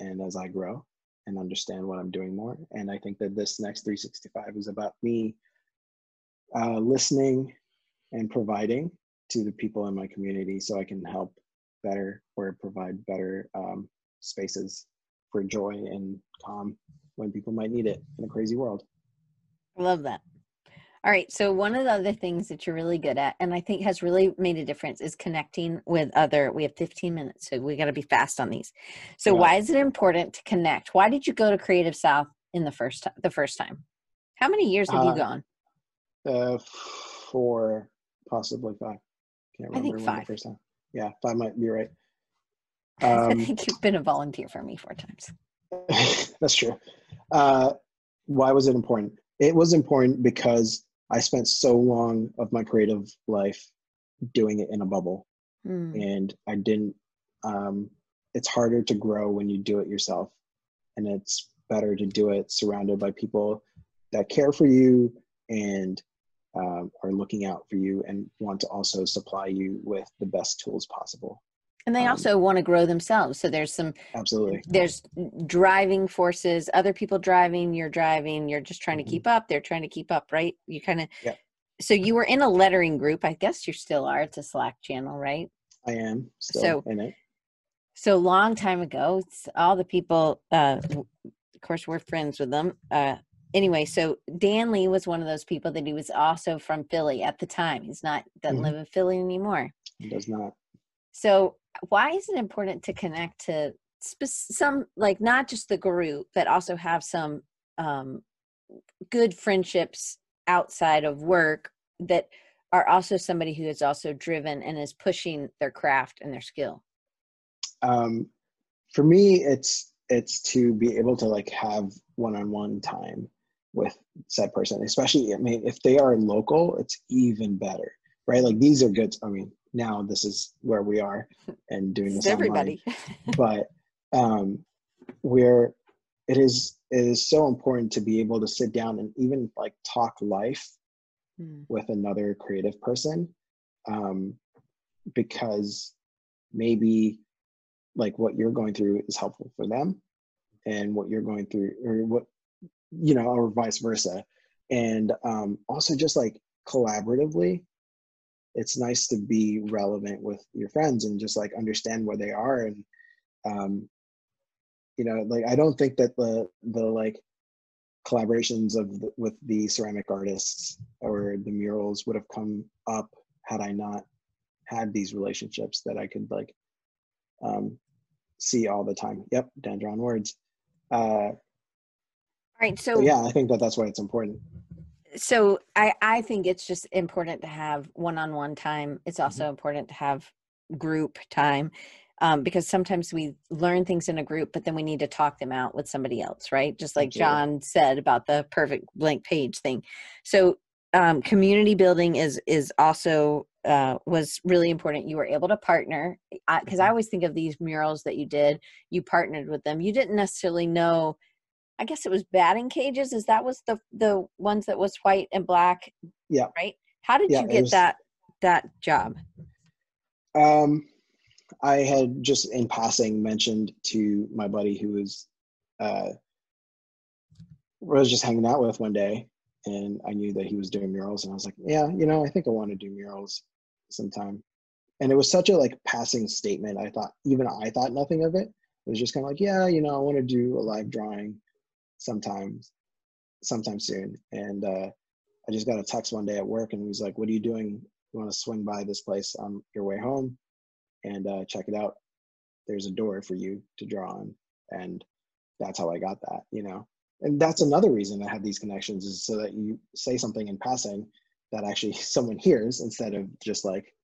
and as I grow. and understand what I'm doing more. And I think that this next 365 is about me uh, listening and providing to the people in my community so I can help better or provide better um, spaces for joy and calm when people might need it in a crazy world. I love that. All right. So one of the other things that you're really good at, and I think has really made a difference, is connecting with other. We have 15 minutes, so we got to be fast on these. So yeah. why is it important to connect? Why did you go to Creative South in the first time? The first time. How many years have uh, you gone? Uh, four, possibly five. Can't remember I think five. the first time. Yeah, five might be right. Um, I think you've been a volunteer for me four times. that's true. Uh, why was it important? It was important because I spent so long of my creative life doing it in a bubble, mm. and I didn't. Um, it's harder to grow when you do it yourself, and it's better to do it surrounded by people that care for you and um, are looking out for you and want to also supply you with the best tools possible and they um, also want to grow themselves. So there's some absolutely. there's driving forces other people driving you're driving you're just trying to mm-hmm. keep up they're trying to keep up right? You kind of yeah. so you were in a lettering group i guess you still are it's a slack channel right? I am so, in it. so long time ago it's all the people uh of course we're friends with them uh anyway so dan lee was one of those people that he was also from philly at the time he's not doesn't mm-hmm. live in philly anymore. He does not. So why is it important to connect to some like not just the group but also have some um, good friendships outside of work that are also somebody who is also driven and is pushing their craft and their skill? Um, for me it's it's to be able to like have one-on-one time with said person especially i mean if they are local it's even better right? Like these are good i mean now this is where we are and doing this everybody. But um where it is it is so important to be able to sit down and even like talk life mm. with another creative person um because maybe like what you're going through is helpful for them and what you're going through or what you know or vice versa. And um also just like collaboratively it's nice to be relevant with your friends and just like understand where they are and um you know like i don't think that the the like collaborations of the, with the ceramic artists or the murals would have come up had i not had these relationships that i could like um see all the time. Yep dendron words. Uh all right so yeah i think that that's why it's important so I I think it's just important to have one-on-one time. It's also mm-hmm. important to have group time um, because sometimes we learn things in a group, but then we need to talk them out with somebody else, right? Just like John said about the perfect blank page thing. So um, community building is is also uh, was really important. You were able to partner because I, I mm-hmm. always think of these murals that you did. You partnered with them. You didn't necessarily know I guess it was batting cages. Is that was the the ones that was white and black? Yeah. Right. How did yeah, you get was, that that job? Um, I had just in passing mentioned to my buddy who was uh, was just hanging out with one day, and I knew that he was doing murals, and I was like, yeah, you know, I think I want to do murals sometime. And it was such a like passing statement. I thought even I thought nothing of it. It was just kind of like, yeah, you know, I want to do a live drawing sometimes, sometime soon. And uh, I just got a text one day at work and he was like, What are you doing? You want to swing by this place on your way home and uh, check it out? There's a door for you to draw on. And that's how I got that, you know? And that's another reason I have these connections is so that you say something in passing that actually someone hears instead of just like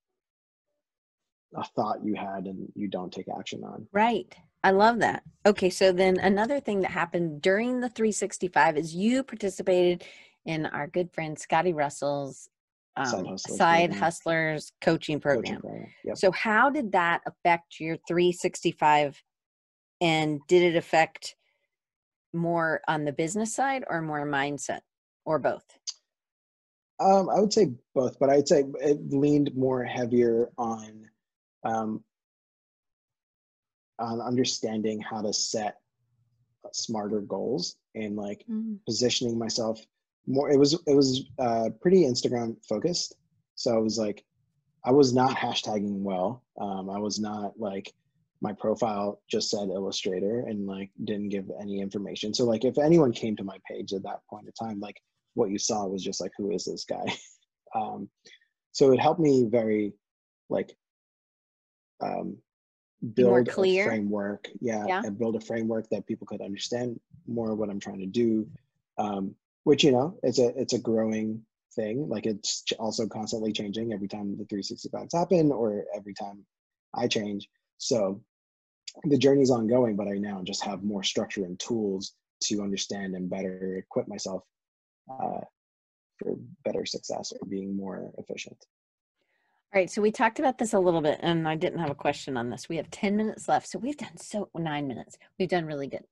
a thought you had and you don't take action on. Right. I love that. Okay, so then another thing that happened during the 365 is you participated in our good friend Scotty Russell's um, side, hustlers, side hustlers coaching program. Coaching program. Yep. So, how did that affect your 365? And did it affect more on the business side or more mindset or both? Um, I would say both, but I'd say it leaned more heavier on um, on understanding how to set smarter goals and like Mm. positioning myself more it was it was uh, pretty instagram focused. So i was like i was not hashtagging well. Um, i was not like my profile just said illustrator and like didn't give any information. So like if anyone came to my page at that point in time like what you saw was just like who is this guy? Um, so it helped me very like um, build a clear? framework yeah, Yeah. and build a framework that people could understand more what i'm trying to do um, which you know it's a it's a growing thing like it's also constantly changing every time the 365s happen or every time i change so the journey's ongoing but i now just have more structure and tools to understand and better equip myself uh, for better success or being more efficient All right, so we talked about this a little bit, and I didn't have a question on this. We have 10 minutes left, so we've done so nine minutes. We've done really good.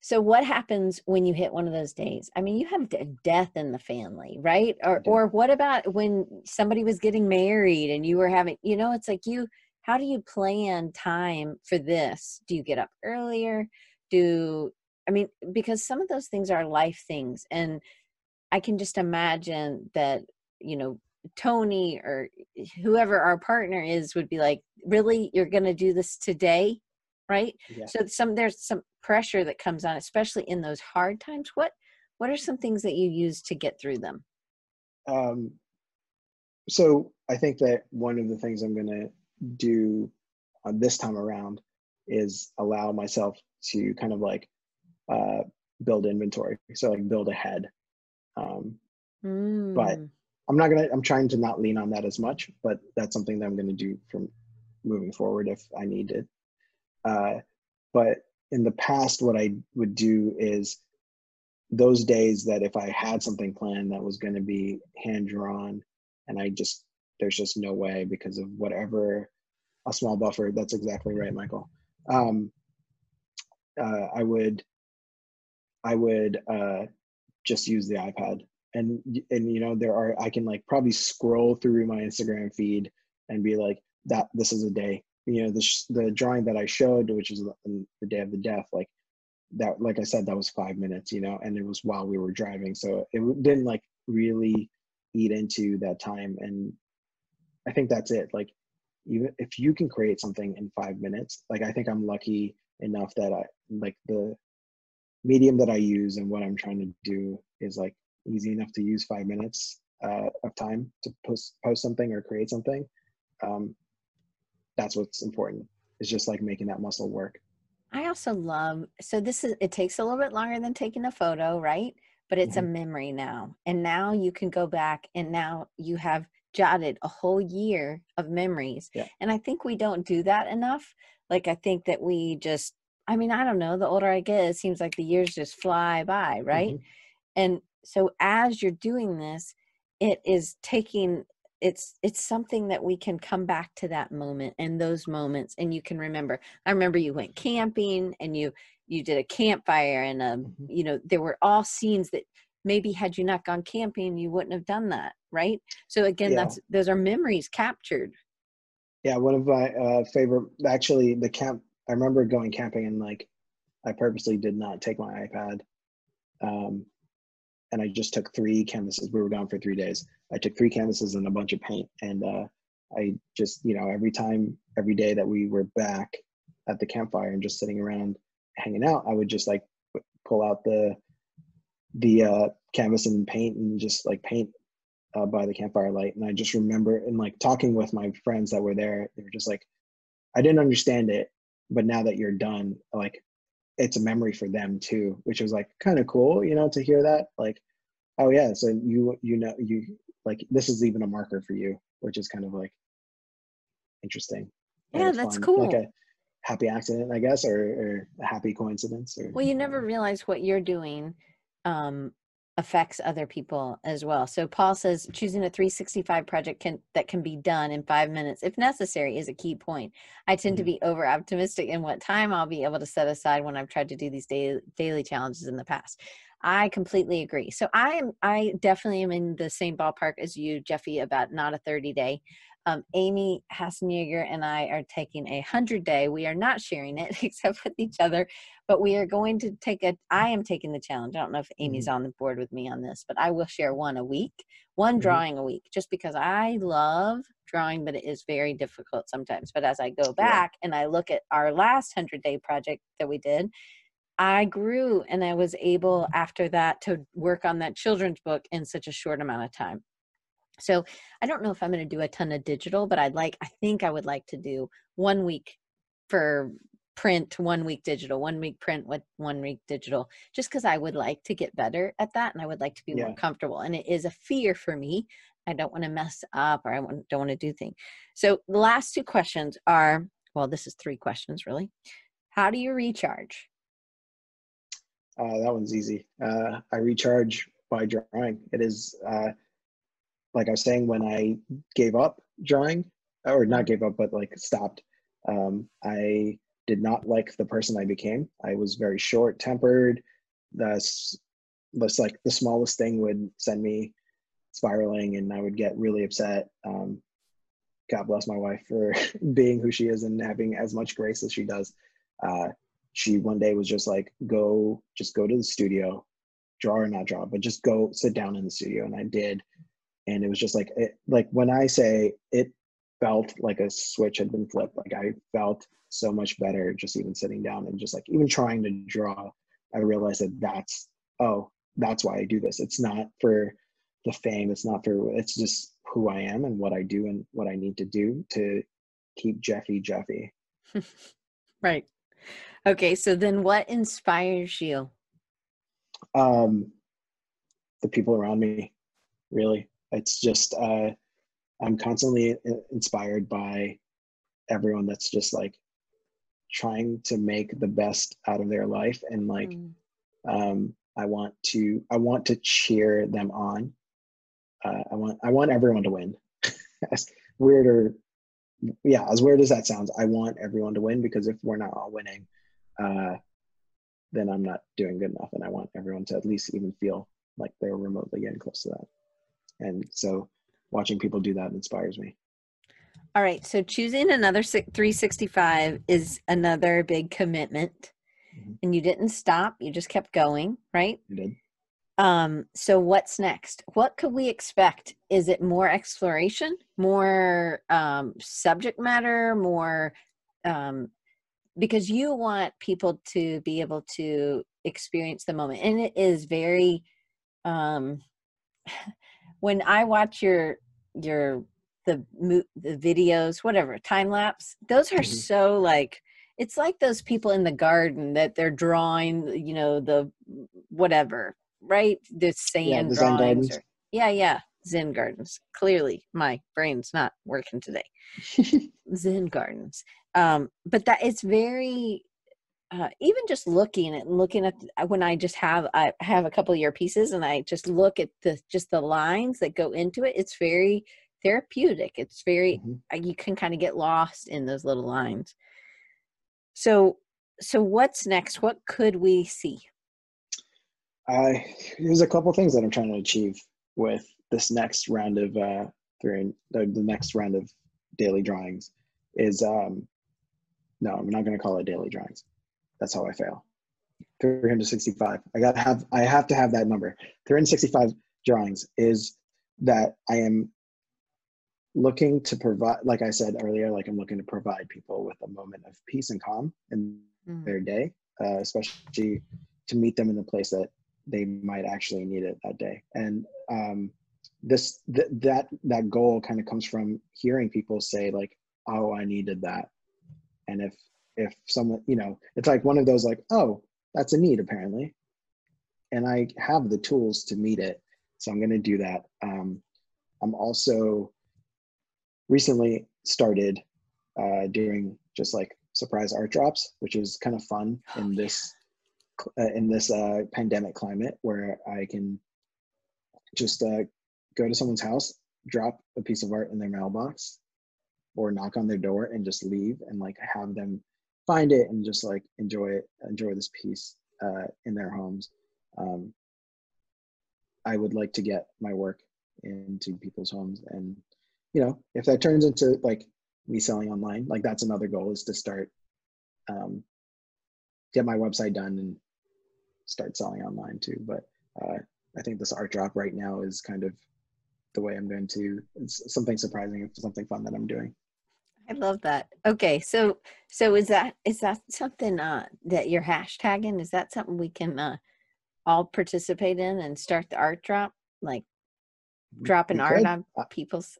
So, what happens when you hit one of those days? I mean, you have death in the family, right? Or, or what about when somebody was getting married and you were having, you know, it's like you, how do you plan time for this? Do you get up earlier? Do, I mean, because some of those things are life things. And I can just imagine that, you know, Tony or whoever our partner is would be like, really, you're going to do this today? Right. yeah So some, there's some pressure that comes on, especially in those hard times. What, what are some things that you use to get through them? um, so i think that one of the things i'm going to do on this time around is allow myself to kind of like uh, build inventory so like build ahead um, Mm, i'm not gonna i'm trying to not lean on that as much but that's something that i'm to do from moving forward if i need it. Uh, but in the past what i would do is those days that if i had something planned that was to be hand drawn and i just there's just no way because of whatever a small buffer that's exactly right michael. Um, uh, i would i would uh, just use the ipad and and you know there are i can like probably scroll through my instagram feed and be like that this is a day. You know the the drawing that i showed which is the the day of the death like that like i said that was five minutes you know and it was while we were driving. So it didn't like really eat into that time. And i think that's it. Like even if you can create something in five minutes like i think i'm lucky enough that i like the medium that i use and what i'm trying to do is like easy enough to use five minutes uh, of time to post post something or create something um, that's what's important it's just like making that muscle work I also love, so this is, it takes a little bit longer than taking a photo, right? But it's a memory now. And now you can go back and now you have jotted a whole year of memories. Yeah. And I think we don't do that enough. Like, I think that we just, I mean, I don't know, the older I get, it seems like the years just fly by, right? Mhm. and so as you're doing this it is taking it's it's something that we can come back to that moment and those moments and you can remember i remember you went camping and you you did a campfire and um Mhm. you know there were all scenes that maybe had you not gone camping you wouldn't have done that right so again Yeah. that's those are memories captured Yeah, one of my uh, favorite, actually, the camp. I remember going camping and like, I purposely did not take my iPad, um, and I just took three canvases. We were gone for three days. I took three canvases and a bunch of paint, and uh, I just, you know, every time, every day that we were back at the campfire and just sitting around hanging out, I would just like pull out the the uh, canvas and paint and just like paint uh, by the campfire light. And I just remember and like talking with my friends that were there, they were just like, I didn't understand it, but now that you're done, like it's a memory for them too, which was like kind of cool, you know, to hear that. Like, oh yeah, so you you know you like this is even a marker for you, which is kind of like interesting. Yeah, that's Like cool. Like a happy accident, I guess, or, or a happy coincidence. Or Well, you never realize what you're doing um, affects other people as well. So Paul says choosing a 365 project can that can be done in five minutes, if necessary, is a key point. I tend to Mhm. be over optimistic in what time I'll be able to set aside when I've tried to do these daily daily challenges in the past. I completely agree. So I am I definitely am in the same ballpark as you, Jeffy, about not a 30 day. Um, Amy Hassenjager and I are taking a hundred day. We are not sharing it except with each other, but we are going to take a. I am taking the challenge. I don't know if Amy's Mm-hmm. on the board with me on this, but I will share one a week, one Mhm. drawing a week, just because I love drawing, but it is very difficult sometimes. But as I go back and I look at our last hundred day project that we did, I grew and I was able after that to work on that children's book in such a short amount of time. So I don't know if I'm going to do a ton of digital, but I'd like, I think I would like to do one week for print, one week digital, one week print, with one week digital, just because I would like to get better at that and I would like to be more comfortable. And it is a fear for me. I don't want to mess up or I don't want to do things. So the last two questions are well, this is three questions really. How do you recharge? Uh, that one's easy. Uh, I recharge by drawing. It is, uh, like I was saying, when I gave up drawing, or not gave up, but like stopped, um, I did not like the person I became. I was very short tempered. That's, that's like the smallest thing would send me spiraling and I would get really upset. Um, God bless my wife for being who she is and having as much grace as she does. Uh, she one day was just like, go, just go to the studio, draw or not draw, but just go sit down in the studio. And I did. And it was just like, it, like when I say it felt like a switch had been flipped, like I felt so much better just even sitting down and just like even trying to draw. I realized that that's, oh, that's why I do this. It's not for the fame. It's not for, it's just who I am and what I do and what I need to do to keep Jeffy Jeffy. Right. Okay, so then what inspires you? um the people around me really it's just uh i'm constantly inspired by everyone that's just like trying to make the best out of their life and like Mm, um i want to i want to cheer them on. Uh, i want i want everyone to win. As weird or yeah as weird as that sounds i want everyone to win because if we're not all winning uh then i'm not doing good enough and i want everyone to at least even feel like they're remotely getting close to that and so watching people do that inspires me All right, so choosing another 365 is another big commitment. Mhm. And you didn't stop, you just kept going, right? you did Um, so what's next? What could we expect? Is it more exploration, more um, subject matter, more um, because you want people to be able to experience the moment, and it is very. Um, when I watch your your the the videos, whatever time lapse, those are Mhm. so like it's like those people in the garden that they're drawing, you know, the whatever, right? The sand the Zen drawings. gardens. Or, yeah, yeah, Zen gardens. Clearly, my brain's not working today. Zen gardens. Um, but that it's very uh, even just looking at looking at when I just have I have a couple of your pieces and I just look at the just the lines that go into it. It's very therapeutic. It's very Mhm. uh, you can kind of get lost in those little lines. So so what's next? What could we see? I there's a couple things that I'm trying to achieve with this next round of uh three the, the next round of daily drawings is um no I'm not gonna call it daily drawings. That's how I fail. 365. I gotta have I have to have that number. 365 drawings is that I am looking to provide like I said earlier, like I'm looking to provide people with a moment of peace and calm in Mm, their day, uh, especially to meet them in the place that they might actually need it that day. And um, this th- that that goal kind of comes from hearing people say like, "Oh, I needed that," and if if someone you know, it's like one of those like, "Oh, that's a need apparently," and I have the tools to meet it, so I'm going to do that. Um, I'm also recently started uh, doing just like surprise art drops, which is kind of fun in this uh, in this uh, pandemic climate where I can just uh, go to someone's house, drop a piece of art in their mailbox, or knock on their door and just leave and like have them find it and just like enjoy it, enjoy this piece uh, in their homes. Um, I would like to get my work into people's homes and you know, if that turns into like me selling online, like that's another goal is to start, um, get my website done and start selling online too. But uh, I think this art drop right now is kind of the way I'm going to. It's something surprising, something fun that I'm doing. I love that. Okay, so so is that is that something uh, that you're hashtagging? Is that something we can uh, all participate in and start the art drop, like dropping art on people's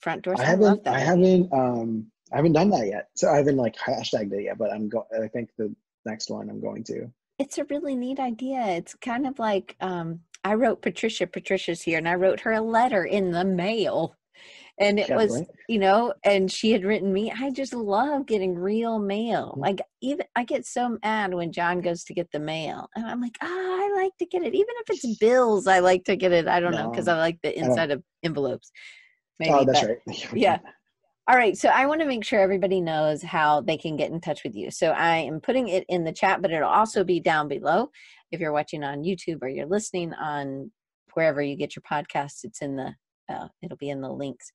front doors? I love haven't, that. I haven't, um, I haven't done that yet. So I haven't like hashtagged it yet, but I'm go. I think the next one I'm going to. It's a really neat idea. It's kind of like um, I wrote Patricia. Patricia's here, and I wrote her a letter in the mail, and it Yeah, was you know, and she had written me. I just love getting real mail. Mm. Like even I get so mad when John goes to get the mail, and I'm like, ah, I like to get it, even if it's bills. I like to get it. I don't know because I like the inside of envelopes. Maybe, oh, that's but- right. yeah. All right, so I want to make sure everybody knows how they can get in touch with you. So I am putting it in the chat, but it'll also be down below if you're watching on YouTube or you're listening on wherever you get your podcasts. It's in the uh, it'll be in the links.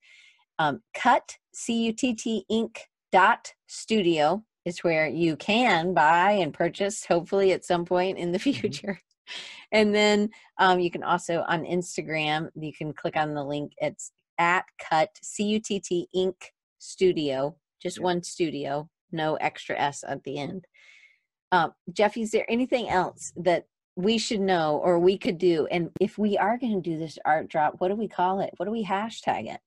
Um, cut c u t t ink dot studio is where you can buy and purchase. Hopefully, at some point in the future. And then um, you can also on Instagram, you can click on the link. It's at cut c u t t ink studio, just Yeah. one studio, no extra s at the end. Um, Jeff, is there anything else that we should know or we could do? And if we are going to do this art drop, what do we call it? What do we hashtag it?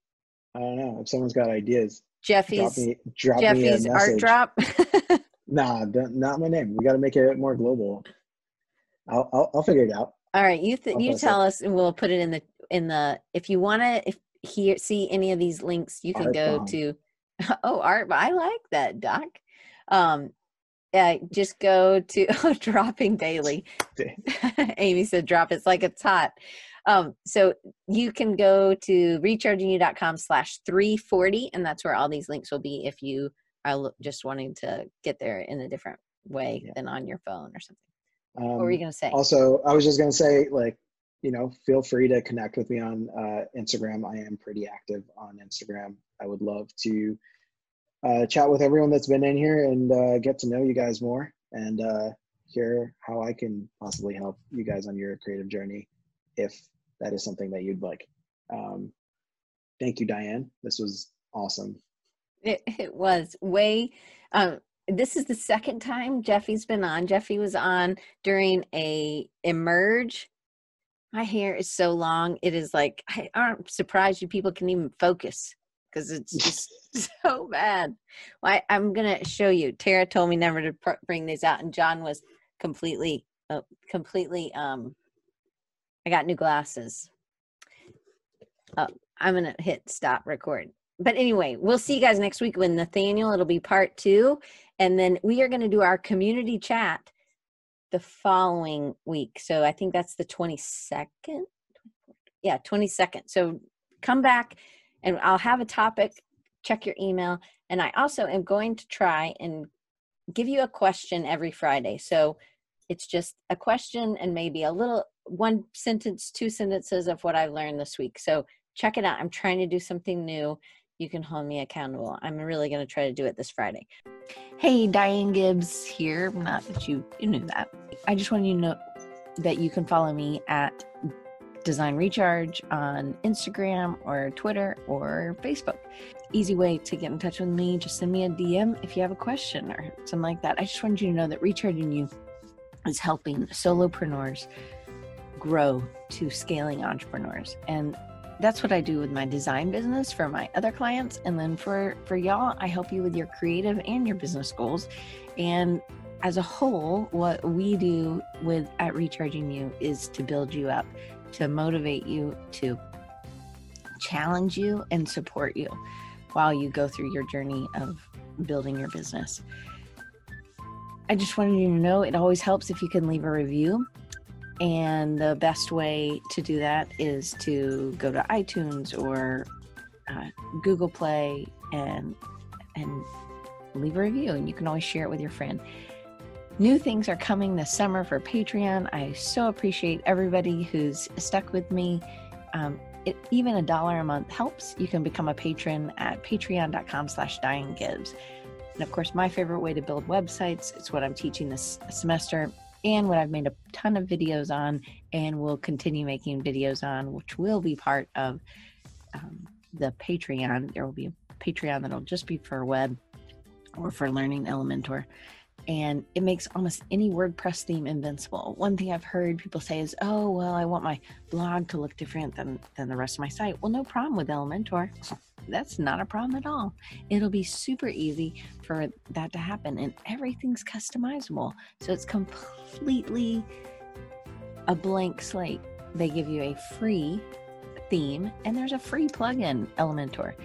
I don't know if someone's got ideas. Drop Jeffy's me, drop me Jeffy's a art drop. Nah, don't- my name. We got to make it more global. I'll, I'll, I'll figure it out. All right, you th- you post it. tell us, and we'll put it in the in the. If you want to, if hear see any of these links, you can Art go bomb. to. Oh, art! I like that, Doc. Um, uh, just go to oh, dropping daily. Amy said, "Drop it's like it's hot." Um, so you can go to rechargingyou.com slash 340 and that's where all these links will be if you are just wanting to get there in a different way Yeah. than on your phone or something. Um, what were you going to say? Also, I was just gonna say, like, you know, feel free to connect with me on uh, Instagram. I am pretty active on Instagram. I would love to uh, chat with everyone that's been in here and uh, get to know you guys more and uh, hear how I can possibly help you guys on your creative journey, if that is something that you'd like. Um, thank you, Diane. This was awesome. It, it was way. Um, this is the second time Jeffy's been on. Jeffy was on during a emerge. My hair is so long; it is like I, I'm surprised you people can even focus because it's just so bad. Well, I, I'm gonna show you. Tara told me never to pr- bring these out, and John was completely, uh, completely. Um, I got new glasses. Oh, I'm gonna hit stop record but anyway, we'll see you guys next week with Nathaniel. It'll be part two. And then we are going to do our community chat the following week. So I think that's the 22nd. Yeah, 22nd. So come back and I'll have a topic. Check your email. And I also am going to try and give you a question every Friday. So it's just a question and maybe a little one sentence, two sentences of what I've learned this week. So check it out. I'm trying to do something new you can hold me accountable. I'm really going to try to do it this Friday. Hey, Diane Gibbs here. Not that you, you knew that. I just want you to know that you can follow me at Design Recharge on Instagram or Twitter or Facebook. Easy way to get in touch with me. Just send me a DM if you have a question or something like that. I just wanted you to know that Recharging You is helping solopreneurs grow to scaling entrepreneurs. And that's what I do with my design business for my other clients and then for for y'all I help you with your creative and your business goals and as a whole what we do with at recharging you is to build you up to motivate you to challenge you and support you while you go through your journey of building your business I just wanted you to know it always helps if you can leave a review and the best way to do that is to go to iTunes or uh, Google Play and and leave a review. And you can always share it with your friend. New things are coming this summer for Patreon. I so appreciate everybody who's stuck with me. Um, it, even a dollar a month helps. You can become a patron at patreon.com slash dianegibbs And of course, my favorite way to build websites, it's what I'm teaching this semester and what I've made a ton of videos on and will continue making videos on, which will be part of um, the Patreon. There will be a Patreon that'll just be for web or for learning Elementor and it makes almost any WordPress theme invincible. One thing I've heard people say is, "Oh, well, I want my blog to look different than than the rest of my site." Well, no problem with Elementor. That's not a problem at all. It'll be super easy for that to happen, and everything's customizable. So it's completely a blank slate. They give you a free theme, and there's a free plugin, Elementor.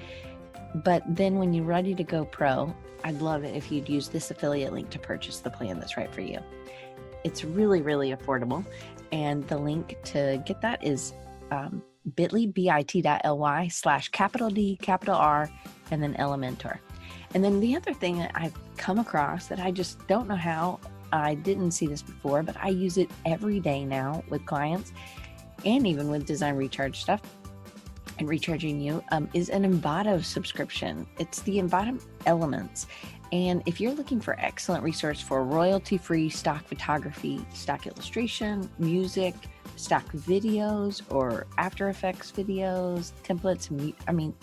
But then when you're ready to go pro, I'd love it if you'd use this affiliate link to purchase the plan that's right for you. It's really, really affordable. And the link to get that is um, bit.ly, bit.ly slash capital D, capital R, and then Elementor. And then the other thing that I've come across that I just don't know how I didn't see this before, but I use it every day now with clients and even with design recharge stuff and recharging you um, is an Envato subscription. It's the Envato Elements. And if you're looking for excellent resource for royalty free stock photography, stock illustration, music, stock videos, or After Effects videos, templates, I mean,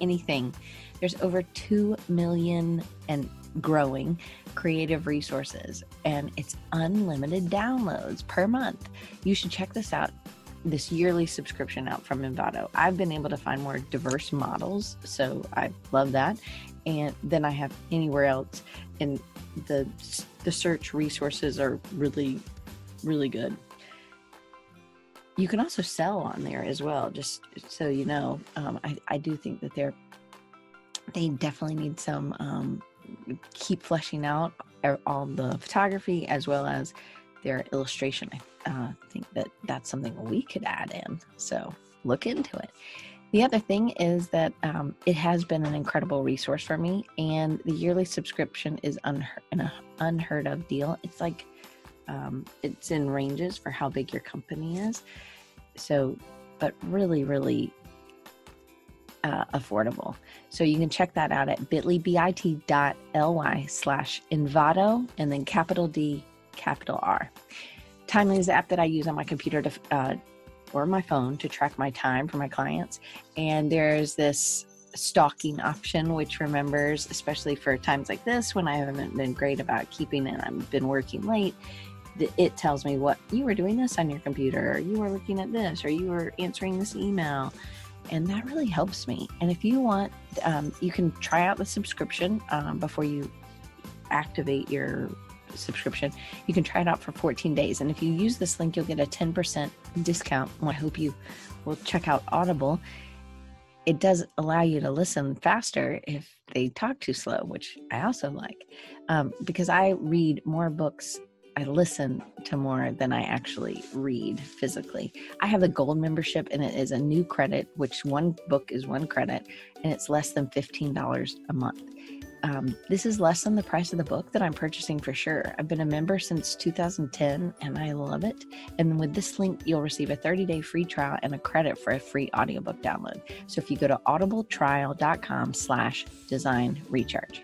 anything, there's over 2 million and growing creative resources, and it's unlimited downloads per month. You should check this out this yearly subscription out from Envato. I've been able to find more diverse models, so I love that. And then I have anywhere else, and the the search resources are really, really good. You can also sell on there as well, just so you know. Um, I I do think that they're they definitely need some um, keep fleshing out all the photography as well as their illustration. I uh, think that that's something we could add in. So look into it. The other thing is that um, it has been an incredible resource for me, and the yearly subscription is unheard, an unheard of deal. It's like um, it's in ranges for how big your company is. So, but really, really uh, affordable. So you can check that out at bit.ly, bit.ly slash Envato, and then capital D, capital R. Timely is the app that I use on my computer to, uh, or my phone to track my time for my clients. And there's this stalking option, which remembers, especially for times like this when I haven't been great about keeping it, I've been working late. It tells me what you were doing this on your computer, or you were looking at this, or you were answering this email. And that really helps me. And if you want, um, you can try out the subscription um, before you activate your subscription. You can try it out for 14 days. And if you use this link, you'll get a 10% discount. I hope you will check out Audible. It does allow you to listen faster if they talk too slow, which I also like um, because I read more books I listen to more than I actually read physically. I have the gold membership and it is a new credit, which one book is one credit, and it's less than $15 a month um, this is less than the price of the book that I'm purchasing for sure. I've been a member since 2010 and I love it. And with this link, you'll receive a 30 day free trial and a credit for a free audiobook download. So if you go to audibletrial.com slash design recharge.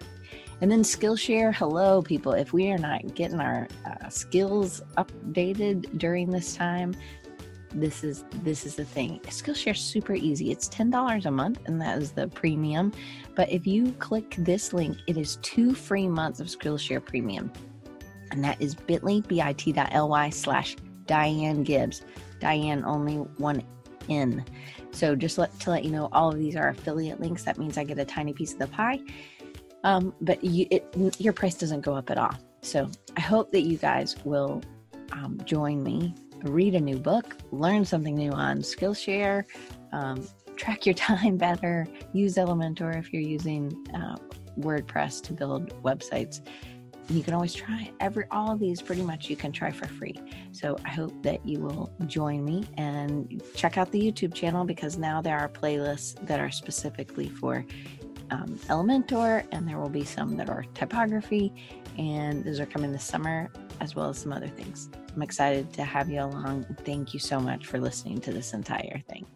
And then Skillshare, hello people. If we are not getting our uh, skills updated during this time, this is this is the thing. Skillshare super easy. It's $10 a month and that is the premium. But if you click this link it is two free months of skillshare premium. And that is bit.ly bit.ly slash diane gibbs. Diane only one n. So just let, to let you know all of these are affiliate links. That means i get a tiny piece of the pie. Um, but you, it, your price doesn't go up at all. So i hope that you guys will um, join me read a new book, learn something new on Skillshare, um, track your time better, use Elementor if you're using uh, WordPress to build websites. You can always try every all of these pretty much you can try for free. So I hope that you will join me and check out the YouTube channel because now there are playlists that are specifically for um, Elementor, and there will be some that are typography, and those are coming this summer as well as some other things. I'm excited to have you along. Thank you so much for listening to this entire thing.